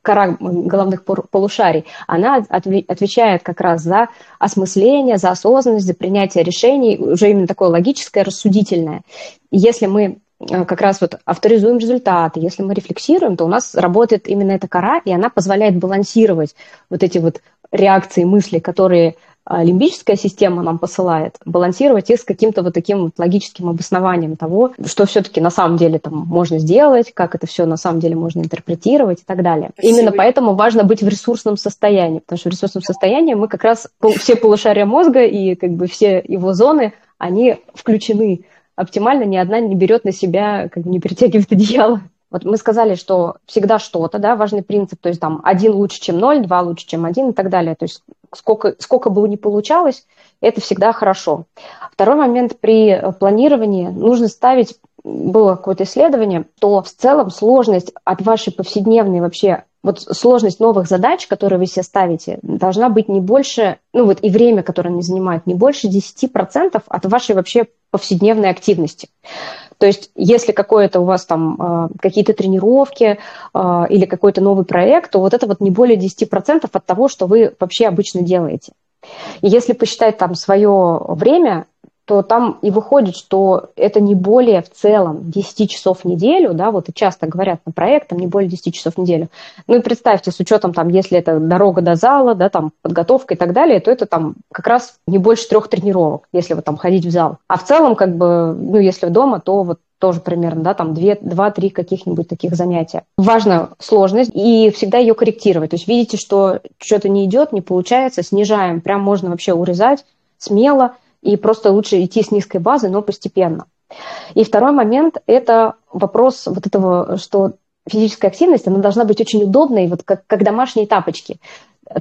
кора головных полушарий, она отвечает как раз за осмысление, за осознанность, за принятие решений, уже именно такое логическое, рассудительное. Если мы э, как раз вот авторизуем результаты, если мы рефлексируем, то у нас работает именно эта кора, и она позволяет балансировать вот эти вот реакции, мысли, которые а, лимбическая система нам посылает, балансировать их с каким-то вот таким вот логическим обоснованием того, что все-таки на самом деле там можно сделать, как это все на самом деле можно интерпретировать и так далее. Спасибо. Именно поэтому важно быть в ресурсном состоянии, потому что в ресурсном состоянии мы как раз все полушария мозга и как бы все его зоны, они включены оптимально, ни одна не берет на себя, как бы не перетягивает <laughs> одеяло. Вот мы сказали, что всегда что-то, да, важный принцип, то есть там один лучше, чем ноль, два лучше, чем один и так далее. То есть сколько, сколько бы ни получалось, это всегда хорошо. Второй момент при э, планировании нужно ставить, было какое-то исследование, то в целом сложность от вашей повседневной вообще вот сложность новых задач, которые вы себе ставите, должна быть не больше, ну вот и время, которое они занимают, не больше 10% от вашей вообще повседневной активности. То есть, если какое-то у вас там э, какие-то тренировки э, или какой-то новый проект, то вот это вот не более 10% от того, что вы вообще обычно делаете. И если посчитать там свое время, то там и выходит, что это не более в целом 10 часов в неделю, да, вот и часто говорят на проект, там не более 10 часов в неделю. Ну и представьте, с учетом там, если это дорога до зала, да, там подготовка и так далее, то это там как раз не больше трех тренировок, если вот там ходить в зал. А в целом, как бы, ну, если дома, то вот тоже примерно, да, там два-три каких-нибудь таких занятия. Важна сложность и всегда ее корректировать. То есть видите, что что-то не идет, не получается, снижаем. Прям можно вообще урезать смело, и просто лучше идти с низкой базы, но постепенно. И второй момент – это вопрос вот этого, что физическая активность, она должна быть очень удобной, вот как, как домашние тапочки.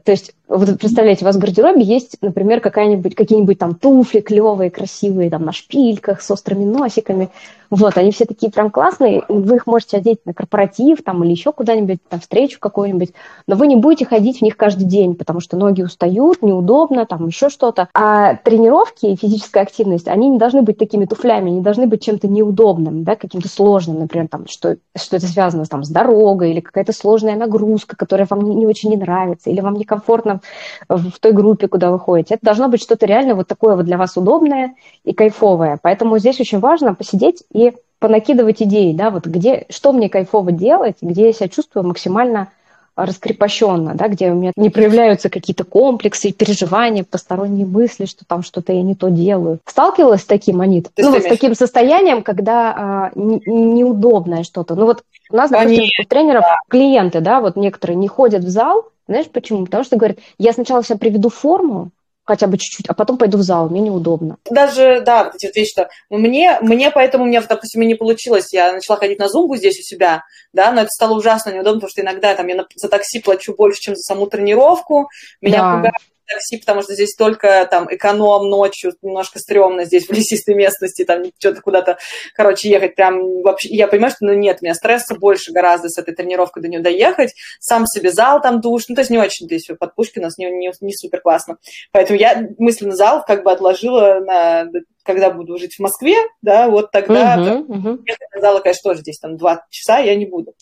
То есть, вот представляете, у вас в гардеробе есть, например, какая-нибудь, какие-нибудь там туфли клевые, красивые, там на шпильках, с острыми носиками. Вот, они все такие прям классные, вы их можете одеть на корпоратив там или еще куда-нибудь, там встречу какую-нибудь, но вы не будете ходить в них каждый день, потому что ноги устают, неудобно, там еще что-то. А тренировки и физическая активность, они не должны быть такими туфлями, не должны быть чем-то неудобным, да, каким-то сложным, например, там, что, что это связано там, с дорогой или какая-то сложная нагрузка, которая вам не, не очень не нравится, или вам некомфортно в, той группе, куда вы ходите. Это должно быть что-то реально вот такое вот для вас удобное и кайфовое. Поэтому здесь очень важно посидеть и понакидывать идеи, да, вот где, что мне кайфово делать, где я себя чувствую максимально раскрепощенно, да, где у меня не проявляются какие-то комплексы, переживания, посторонние мысли, что там что-то я не то делаю. Сталкивалась с таким, Анит? ну, вот с таким состоянием, когда а, не, неудобное что-то. Ну, вот у нас, допустим, Конечно. у тренеров клиенты, да, вот некоторые не ходят в зал, знаешь почему? Потому что говорят, я сначала себя приведу в форму, хотя бы чуть-чуть, а потом пойду в зал, мне неудобно. Даже, да, эти вот вещи, что мне, мне поэтому, у меня, допустим, не получилось, я начала ходить на зумбу здесь у себя, да, но это стало ужасно неудобно, потому что иногда там я за такси плачу больше, чем за саму тренировку, меня да. пугает такси, потому что здесь только там эконом ночью, немножко стрёмно здесь в лесистой местности, там что-то куда-то, короче, ехать прям вообще, я понимаю, что ну нет, у меня стресса больше гораздо с этой тренировкой до нее доехать, сам себе зал там душ, ну то есть не очень здесь под у нас не, не, не супер классно, поэтому я мысленно зал как бы отложила на когда буду жить в Москве, да, вот тогда uh-huh, uh-huh. я сказала, конечно, тоже здесь там два часа, я не буду.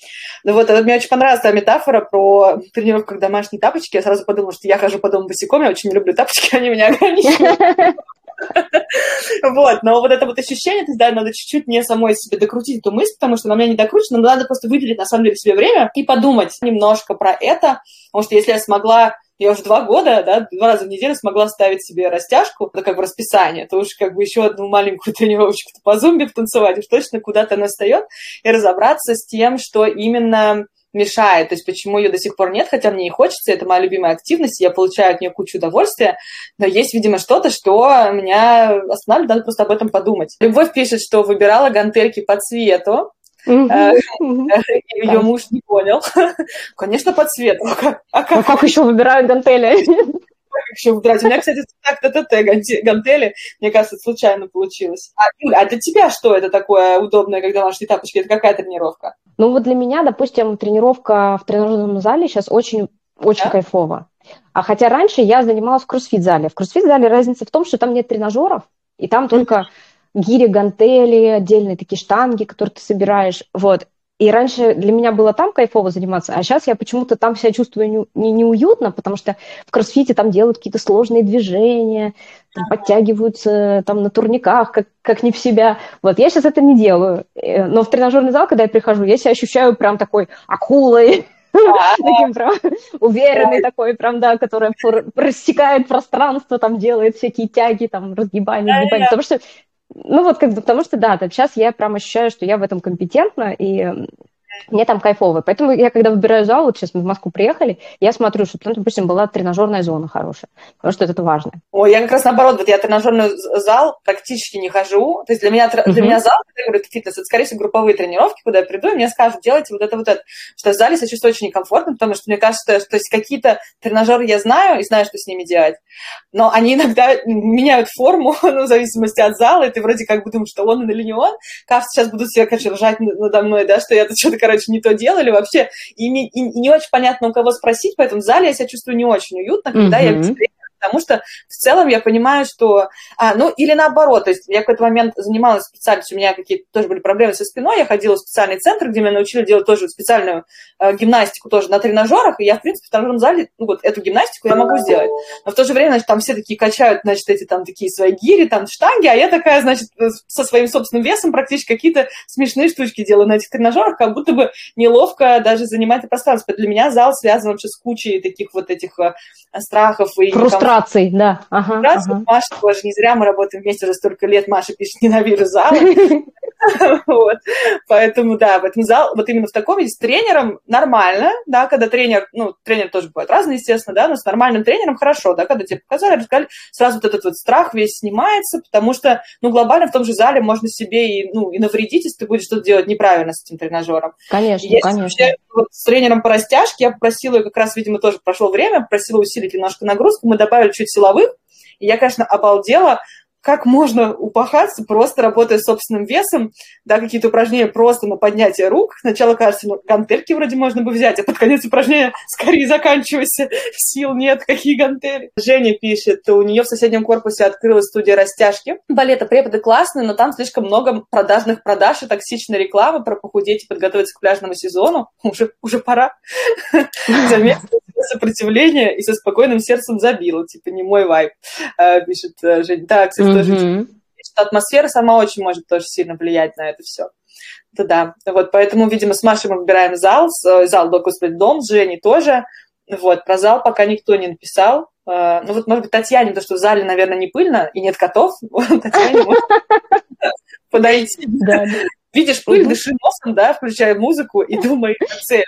Ну вот, мне очень понравилась та метафора про тренировку как домашние тапочки. Я сразу подумала, что я хожу по дому босиком, я очень не люблю тапочки, <laughs> они меня ограничивают. Вот, но вот это вот ощущение, то есть, да, надо чуть-чуть не самой себе докрутить эту мысль, потому что она у меня не докручена, но надо просто выделить, на самом деле, себе время и подумать немножко про это, потому что если я смогла я уже два года, да, два раза в неделю смогла ставить себе растяжку, это как бы расписание, то уж как бы еще одну маленькую тренировочку по зумбе потанцевать, уж точно куда-то она встает, и разобраться с тем, что именно мешает, то есть почему ее до сих пор нет, хотя мне и хочется, это моя любимая активность, я получаю от нее кучу удовольствия, но есть, видимо, что-то, что меня останавливает, надо просто об этом подумать. Любовь пишет, что выбирала гантельки по цвету, Ее муж не понял. <laughs> Конечно, по цвету. А как а еще выбирают гантели? еще выбирать. У меня, кстати, так ТТТ гантели, мне кажется, случайно получилось. А, Юль, а для тебя что это такое удобное, когда носишь тапочки? Это какая тренировка? Ну вот для меня, допустим, тренировка в тренажерном зале сейчас очень, очень да? кайфово. А хотя раньше я занималась в кроссфит-зале. В кроссфит-зале разница в том, что там нет тренажеров, и там только гири, гантели, отдельные такие штанги, которые ты собираешь, вот. И раньше для меня было там кайфово заниматься, а сейчас я почему-то там себя чувствую не, не, неуютно, потому что в кроссфите там делают какие-то сложные движения, там, подтягиваются там на турниках, как, как не в себя. Вот я сейчас это не делаю. Э, но в тренажерный зал, когда я прихожу, я себя ощущаю прям такой акулой, <laughs> таким прям уверенный такой, прям, да, который рассекает пространство, там делает всякие тяги, там, разгибания, разгибания. Потому что ну вот как бы потому что да, сейчас я прям ощущаю, что я в этом компетентна, и мне там кайфово. Поэтому я, когда выбираю зал, вот сейчас мы в Москву приехали, я смотрю, что там, допустим, была тренажерная зона хорошая, потому что это важно. Ой, я как раз наоборот, вот я тренажерный зал практически не хожу. То есть для меня, uh-huh. для меня зал, я говорю, это фитнес, это, скорее всего, групповые тренировки, куда я приду, и мне скажут, делайте вот это, вот это. Что в зале себя чувствую очень некомфортно, потому что мне кажется, что то есть какие-то тренажеры я знаю и знаю, что с ними делать, но они иногда меняют форму, <laughs> ну, в зависимости от зала, и ты вроде как бы думаешь, что он или не он. Кажется, сейчас будут все, конечно, ржать надо мной, да, что я тут что-то, короче, не то делали вообще, и, и, и не очень понятно, у кого спросить, поэтому в зале я себя чувствую не очень уютно, когда mm-hmm. я потому что в целом я понимаю, что... А, ну, или наоборот, то есть я в какой-то момент занималась специальностью, у меня какие-то тоже были проблемы со спиной, я ходила в специальный центр, где меня научили делать тоже специальную э, гимнастику тоже на тренажерах, и я, в принципе, в тренажерном зале, ну, вот эту гимнастику я могу сделать. Но в то же время, значит, там все такие качают, значит, эти там такие свои гири, там штанги, а я такая, значит, со своим собственным весом практически какие-то смешные штучки делаю на этих тренажерах, как будто бы неловко даже занимать это пространство. Для меня зал связан вообще с кучей таких вот этих э, страхов и... Фрустраций, да. Ага, Раз, ага. Маша тоже, не зря мы работаем вместе уже столько лет, Маша пишет «ненавижу зал». <laughs> вот. Поэтому, да, в этом зал, вот именно в таком виде с тренером нормально, да, когда тренер, ну, тренер тоже бывает разный, естественно, да, но с нормальным тренером хорошо, да, когда тебе показали, рассказали, сразу вот этот вот страх весь снимается, потому что, ну, глобально в том же зале можно себе и, ну, и навредить, если ты будешь что-то делать неправильно с этим тренажером. Конечно, если конечно. Вообще, вот с тренером по растяжке я попросила, как раз, видимо, тоже прошло время, попросила усилить немножко нагрузку, мы добавили чуть силовых, и я, конечно, обалдела, как можно упахаться, просто работая собственным весом, да, какие-то упражнения просто на поднятие рук. Сначала кажется, ну, гантельки вроде можно бы взять, а под конец упражнения скорее заканчивайся, сил нет, какие гантели. Женя пишет, у нее в соседнем корпусе открылась студия растяжки. Балета преподы классные, но там слишком много продажных продаж и токсичной рекламы про похудеть и подготовиться к пляжному сезону. Уже, уже пора. <laughs> Заметила сопротивление и со спокойным сердцем забила. Типа, не мой вайб, э, пишет э, Женя. Да, кстати, mm-hmm. тоже атмосфера сама очень может тоже сильно влиять на это все. Это да. Вот, поэтому, видимо, с Машей мы выбираем зал, э, зал, да, господи, дом, с Женей тоже. Вот, про зал пока никто не написал. Ну вот, может быть, Татьяне, потому что в зале, наверное, не пыльно и нет котов. <laughs> Татьяне <laughs> подойти. Видишь пыль, дыши носом, да, включая музыку и думай о цели.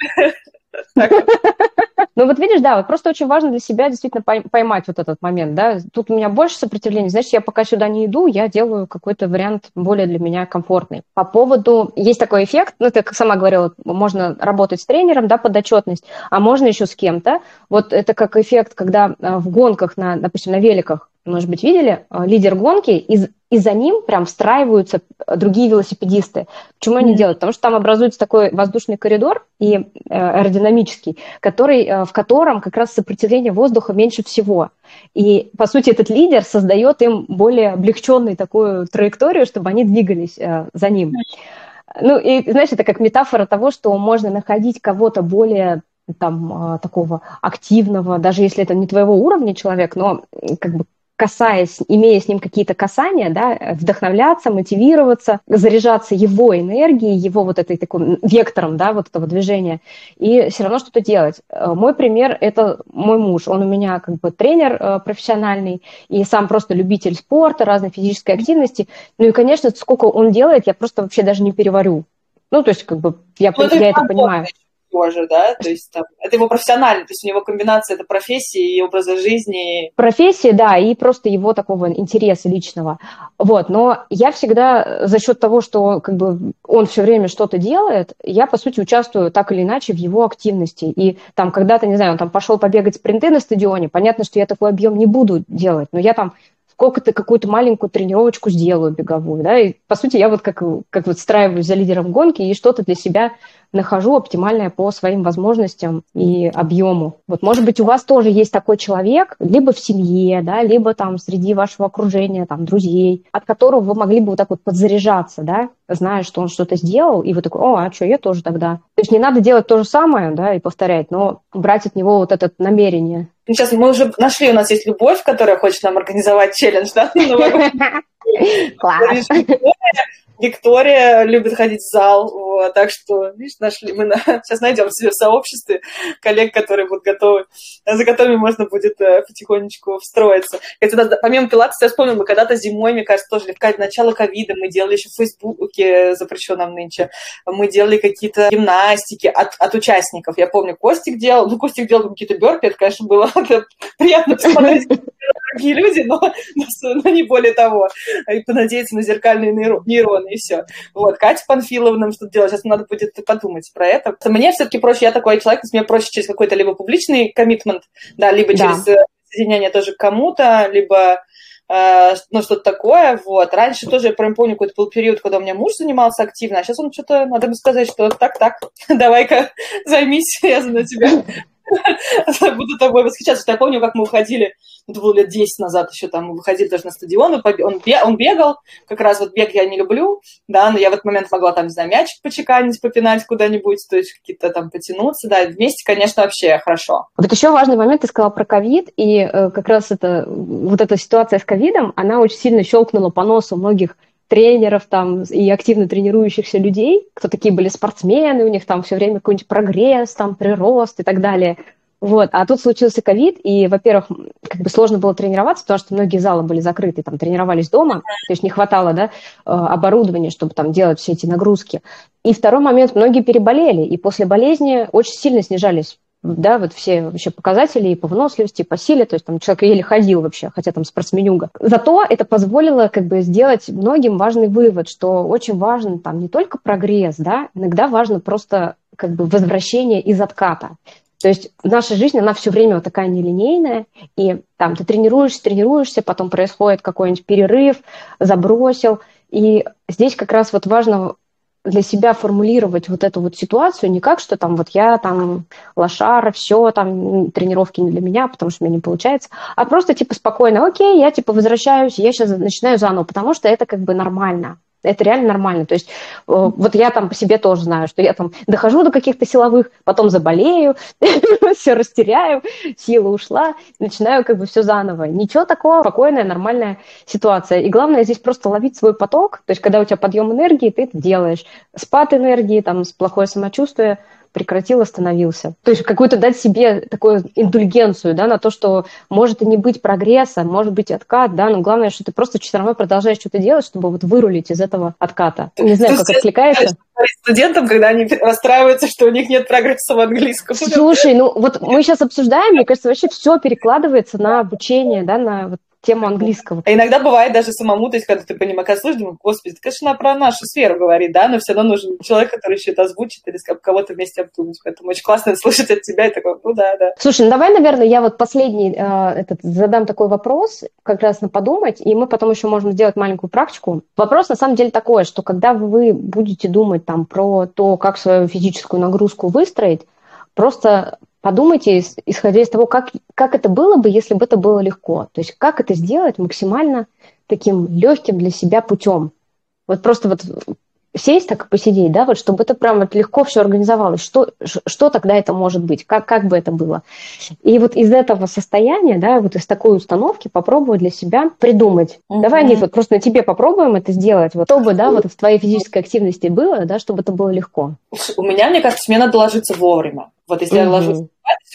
Ну вот видишь, да, вот просто очень важно для себя действительно поймать вот этот момент, да. Тут у меня больше сопротивления, значит, я пока сюда не иду, я делаю какой-то вариант более для меня комфортный. По поводу, есть такой эффект, ну, ты как сама говорила, можно работать с тренером, да, под отчетность, а можно еще с кем-то. Вот это как эффект, когда э, в гонках, на, допустим, на великах может быть, видели, э, лидер гонки, и, и за ним прям встраиваются другие велосипедисты. Почему они mm-hmm. делают? Потому что там образуется такой воздушный коридор и э, аэродинамический, который, э, в котором как раз сопротивление воздуха меньше всего. И, по сути, этот лидер создает им более облегченную такую траекторию, чтобы они двигались э, за ним. Ну, и, знаешь, это как метафора того, что можно находить кого-то более там такого активного, даже если это не твоего уровня человек, но как бы касаясь, имея с ним какие-то касания, да, вдохновляться, мотивироваться, заряжаться его энергией, его вот этой такой вектором, да, вот этого движения, и все равно что-то делать. Э, мой пример – это мой муж. Он у меня как бы тренер э, профессиональный и сам просто любитель спорта, разной физической активности. Ну и, конечно, сколько он делает, я просто вообще даже не переварю. Ну, то есть, как бы, я, ну, я это понимаю. Тоже, да, то есть там, это его профессиональный, то есть у него комбинация это профессии и образа жизни. Профессии, да, и просто его такого интереса личного. Вот, но я всегда за счет того, что как бы он все время что-то делает, я, по сути, участвую так или иначе в его активности. И там когда-то, не знаю, он там пошел побегать спринты на стадионе, понятно, что я такой объем не буду делать, но я там сколько-то какую-то маленькую тренировочку сделаю беговую, да, и, по сути, я вот как, как вот встраиваюсь за лидером гонки и что-то для себя нахожу оптимальное по своим возможностям и объему. Вот, может быть, у вас тоже есть такой человек, либо в семье, да, либо там среди вашего окружения, там, друзей, от которого вы могли бы вот так вот подзаряжаться, да, зная, что он что-то сделал, и вы такой, о, а что, я тоже тогда. То есть не надо делать то же самое, да, и повторять, но брать от него вот это намерение. Сейчас мы уже нашли, у нас есть любовь, которая хочет нам организовать челлендж, да? Класс. <laughs> Виктория любит ходить в зал, вот, так что, видишь, нашли, мы на, <laughs> сейчас найдем себе в сообществе коллег, которые будут готовы, за которыми можно будет э, потихонечку встроиться. Это, помимо пилатеса, я вспомнила, мы когда-то зимой, мне кажется, тоже в начало ковида, мы делали еще в Фейсбуке, запрещенном нынче, мы делали какие-то гимнастики от, от участников. Я помню, Костик делал, ну, Костик делал какие-то бёрпи, это, конечно, было <laughs> приятно <laughs> посмотреть, другие люди, но, но не более того. И понадеяться на зеркальные нейроны, и все. Вот, Катя Панфилова нам что-то делать. Сейчас надо будет подумать про это. Мне все-таки проще, я такой человек, мне проще через какой-то либо публичный коммитмент, да, либо да. через э, соединение тоже к кому-то, либо э, ну, что-то такое, вот. Раньше тоже, я прям помню, какой-то был период, когда у меня муж занимался активно, а сейчас он что-то, надо бы сказать, что так-так, <laughs> давай-ка займись, <laughs> я за тебя <laughs> буду тобой восхищаться. Я помню, как мы уходили, это было лет 10 назад еще там, выходили даже на стадион, он, он бегал, как раз вот бег я не люблю, да, но я в этот момент могла там, не знаю, мячик почеканить, попинать куда-нибудь, то есть какие-то там потянуться, да, вместе, конечно, вообще хорошо. Вот еще важный момент, ты сказала про ковид, и э, как раз это, вот эта ситуация с ковидом, она очень сильно щелкнула по носу многих тренеров там и активно тренирующихся людей, кто такие были спортсмены, у них там все время какой-нибудь прогресс, там прирост и так далее. Вот. А тут случился ковид, и, во-первых, как бы сложно было тренироваться, потому что многие залы были закрыты, там тренировались дома, то есть не хватало да, э, оборудования, чтобы там делать все эти нагрузки. И второй момент, многие переболели, и после болезни очень сильно снижались да, вот все вообще показатели и по выносливости, и по силе, то есть там человек еле ходил вообще, хотя там спортсменюга. Зато это позволило как бы сделать многим важный вывод, что очень важен там не только прогресс, да, иногда важно просто как бы возвращение из отката. То есть наша жизнь, она все время вот такая нелинейная, и там ты тренируешься, тренируешься, потом происходит какой-нибудь перерыв, забросил, и здесь как раз вот важно для себя формулировать вот эту вот ситуацию не как, что там вот я там лошара, все, там тренировки не для меня, потому что у меня не получается, а просто типа спокойно, окей, я типа возвращаюсь, я сейчас начинаю заново, потому что это как бы нормально. Это реально нормально. То есть э, вот я там по себе тоже знаю, что я там дохожу до каких-то силовых, потом заболею, <laughs> все растеряю, сила ушла, начинаю как бы все заново. Ничего такого, спокойная, нормальная ситуация. И главное здесь просто ловить свой поток, то есть когда у тебя подъем энергии, ты это делаешь. Спад энергии, там, плохое самочувствие – прекратил, остановился. То есть какую-то дать себе такую индульгенцию, да, на то, что может и не быть прогресса, может быть откат, да, но главное, что ты просто все равно продолжаешь что-то делать, чтобы вот вырулить из этого отката. Не знаю, как откликается студентам, когда они расстраиваются, что у них нет прогресса в английском. Слушай, ну вот мы сейчас обсуждаем, мне кажется, вообще все перекладывается на обучение, да, на вот тему английского. А иногда бывает даже самому, то есть, когда ты понимаешь, когда слышишь, думаю, господи, конечно, про нашу сферу говорит, да, но все равно нужен человек, который еще это озвучит или кого-то вместе обдумать. Поэтому очень классно <laughs> слушать от тебя и такой, ну да, да. Слушай, ну давай, наверное, я вот последний э, этот, задам такой вопрос, как раз на подумать, и мы потом еще можем сделать маленькую практику. Вопрос на самом деле такой, что когда вы будете думать там про то, как свою физическую нагрузку выстроить, просто подумайте, исходя из того, как, как это было бы, если бы это было легко. То есть как это сделать максимально таким легким для себя путем. Вот просто вот сесть так и посидеть, да, вот чтобы это прям вот легко все организовалось. Что, что тогда это может быть? Как, как бы это было? И вот из этого состояния, да, вот из такой установки попробовать для себя придумать. Uh-huh. Давай, Нит, вот просто на тебе попробуем это сделать, вот чтобы, да, вот в твоей физической активности было, да, чтобы это было легко. У меня, мне кажется, мне надо ложиться вовремя. Вот если uh-huh. я ложусь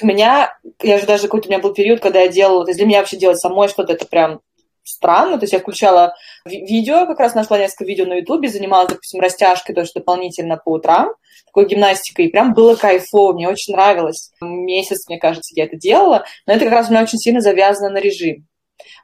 у меня, я же даже какой-то у меня был период, когда я делала, то есть для меня вообще делать самой что-то, это прям странно, то есть я включала видео, как раз нашла несколько видео на ютубе, занималась, допустим, растяжкой тоже дополнительно по утрам, такой гимнастикой, и прям было кайфово, мне очень нравилось. Месяц, мне кажется, я это делала, но это как раз у меня очень сильно завязано на режим,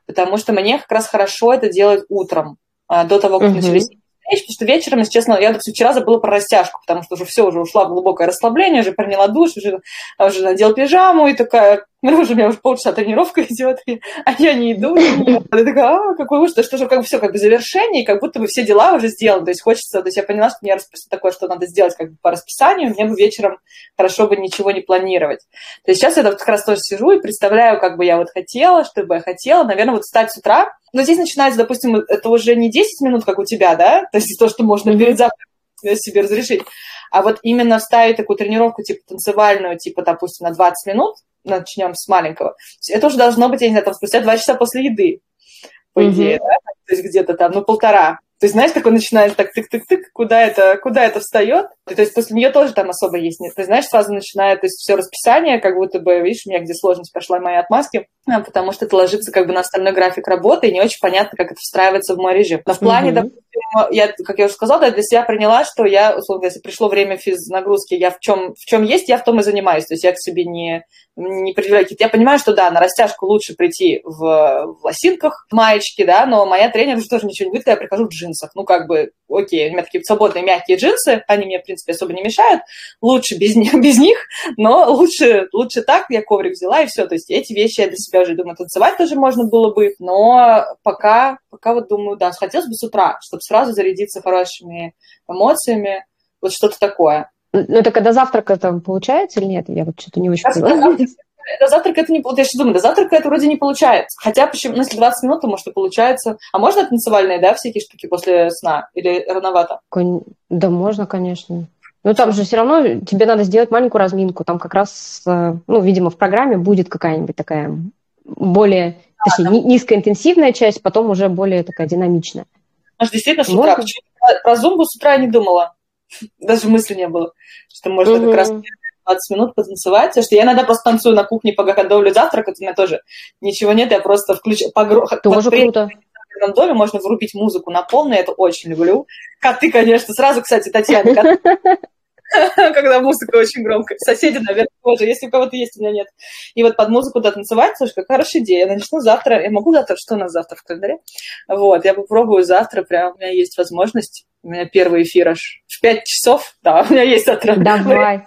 потому что мне как раз хорошо это делать утром, а, до того, как uh-huh. начались вещь, потому что вечером, если честно, я, вчера забыла про растяжку, потому что уже все, уже ушла в глубокое расслабление, уже приняла душ, уже, уже надел пижаму и такая, ну, уже у меня уже полчаса тренировка идет, а я не иду. Я такая, а, какой ужас, что же как бы все как бы завершение, и как будто бы все дела уже сделаны. То есть хочется, то есть я поняла, что мне такое, что надо сделать как бы по расписанию, мне бы вечером хорошо бы ничего не планировать. То есть сейчас я вот как раз тоже сижу и представляю, как бы я вот хотела, что бы я хотела. Наверное, вот встать с утра, но здесь начинается, допустим, это уже не 10 минут, как у тебя, да, то есть то, что можно перед завтраком себе разрешить, а вот именно вставить такую тренировку, типа танцевальную, типа, допустим, на 20 минут, начнем с маленького, это уже должно быть, я не знаю, там, спустя 2 часа после еды, по идее, да, то есть где-то там, ну, полтора, то есть, знаешь, такой начинает так тык-тык-тык, куда это, куда это встает. То есть после нее тоже там особо есть нет. Ты знаешь, сразу начинает, то есть все расписание, как будто бы, видишь, у меня где сложность пошла моей отмазки, а, потому что это ложится как бы на остальной график работы, и не очень понятно, как это встраивается в мой режим. Но в плане, mm-hmm. допустим, я, как я уже сказала, я для себя приняла, что я, условно, если пришло время физ нагрузки, я в чем, в чем есть, я в том и занимаюсь. То есть я к себе не, не предъявляю Я понимаю, что да, на растяжку лучше прийти в, в лосинках, в маечке, да, но моя тренер уже тоже ничего не говорит, когда я прихожу в джинсах. Ну, как бы, окей, у меня такие свободные мягкие джинсы, они мне, в принципе, особо не мешают. Лучше без <laughs> без них но лучше, лучше так, я коврик взяла, и все. То есть эти вещи я для себя уже думаю, танцевать тоже можно было бы, но пока, пока вот думаю, да, хотелось бы с утра, чтобы сразу зарядиться хорошими эмоциями, вот что-то такое. Ну, это когда завтрака там получается или нет? Я вот что-то не очень поняла. До завтрака это не вот я сейчас думаю, до завтрака это вроде не получается. Хотя почему, ну, если 20 минут, то может и получается. А можно танцевальные, да, всякие штуки после сна? Или рановато? Да, можно, конечно. Но там же все равно тебе надо сделать маленькую разминку. Там как раз, э, ну, видимо, в программе будет какая-нибудь такая более, да, точнее, да. низкоинтенсивная часть, потом уже более такая динамичная. Может, действительно с утра. Можно? Про зумбу с утра не думала. <laughs> Даже мысли не было, что можно угу. как раз 20 минут потанцевать. Потому что я иногда просто танцую на кухне, пока готовлю завтрак, это у меня тоже ничего нет, я просто включаю... Погро... Тоже под... круто. В доме можно врубить музыку на полную, я это очень люблю. Коты, конечно, сразу, кстати, Татьяна, коты. <laughs> <laughs> когда музыка очень громкая. Соседи, наверное, тоже, если у кого-то есть, у меня нет. И вот под музыку да, танцевать, слушай, как хорошая идея. Я начну завтра, я могу завтра, что у нас завтра в календаре? Вот, я попробую завтра, прям у меня есть возможность. У меня первый эфир аж в 5 часов, да, <laughs> у меня есть завтра. Давай.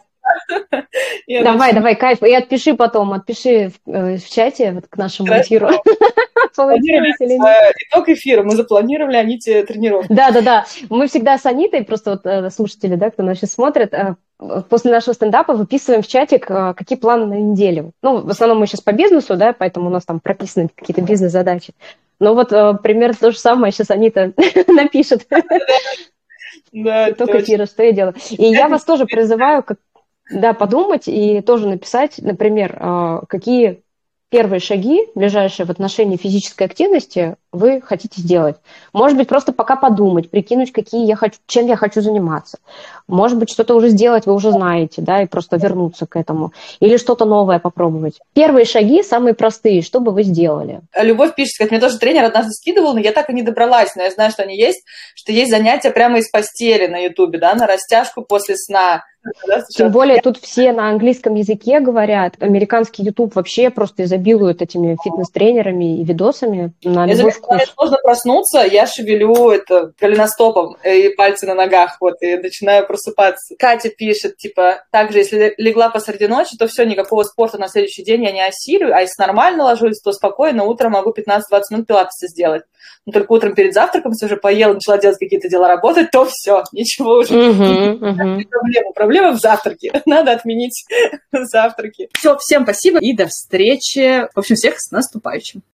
<laughs> Давай, давай, кайф. И отпиши потом, отпиши в, э, в чате вот к нашему эфиру. Э, итог эфира. Мы запланировали Аните тренировку. Да, да, да. Мы всегда с Анитой, просто вот э, слушатели, да, кто нас сейчас смотрит, после нашего стендапа выписываем в чатик, какие планы на неделю. Ну, в основном мы сейчас по бизнесу, да, поэтому у нас там прописаны какие-то бизнес-задачи. Но вот примерно то же самое сейчас Анита <laughs> напишет. Да, <laughs> Только эфира, что я делаю. И я вас тоже призываю, как да, подумать и тоже написать, например, какие первые шаги, ближайшие в отношении физической активности, вы хотите сделать. Может быть, просто пока подумать, прикинуть, какие я хочу, чем я хочу заниматься. Может быть, что-то уже сделать вы уже знаете, да, и просто вернуться к этому. Или что-то новое попробовать. Первые шаги самые простые, что бы вы сделали? Любовь пишет, как мне тоже тренер однажды скидывал, но я так и не добралась, но я знаю, что они есть, что есть занятия прямо из постели на Ютубе, да, на растяжку после сна, тем более тут все на английском языке говорят. Американский YouTube вообще просто изобилует этими фитнес-тренерами и видосами на любой вкус. Можно проснуться, я шевелю это голеностопом и пальцы на ногах, вот, и начинаю просыпаться. Катя пишет, типа, также, если легла посреди ночи, то все, никакого спорта на следующий день я не осилю, а если нормально ложусь, то спокойно, утром могу 15-20 минут пилатеса сделать. Но только утром перед завтраком, если уже поела, начала делать какие-то дела, работать, то все, ничего уже. Проблема, проблема в завтраке. <laughs> Надо отменить <laughs> завтраки. Все, всем спасибо и до встречи. В общем, всех с наступающим.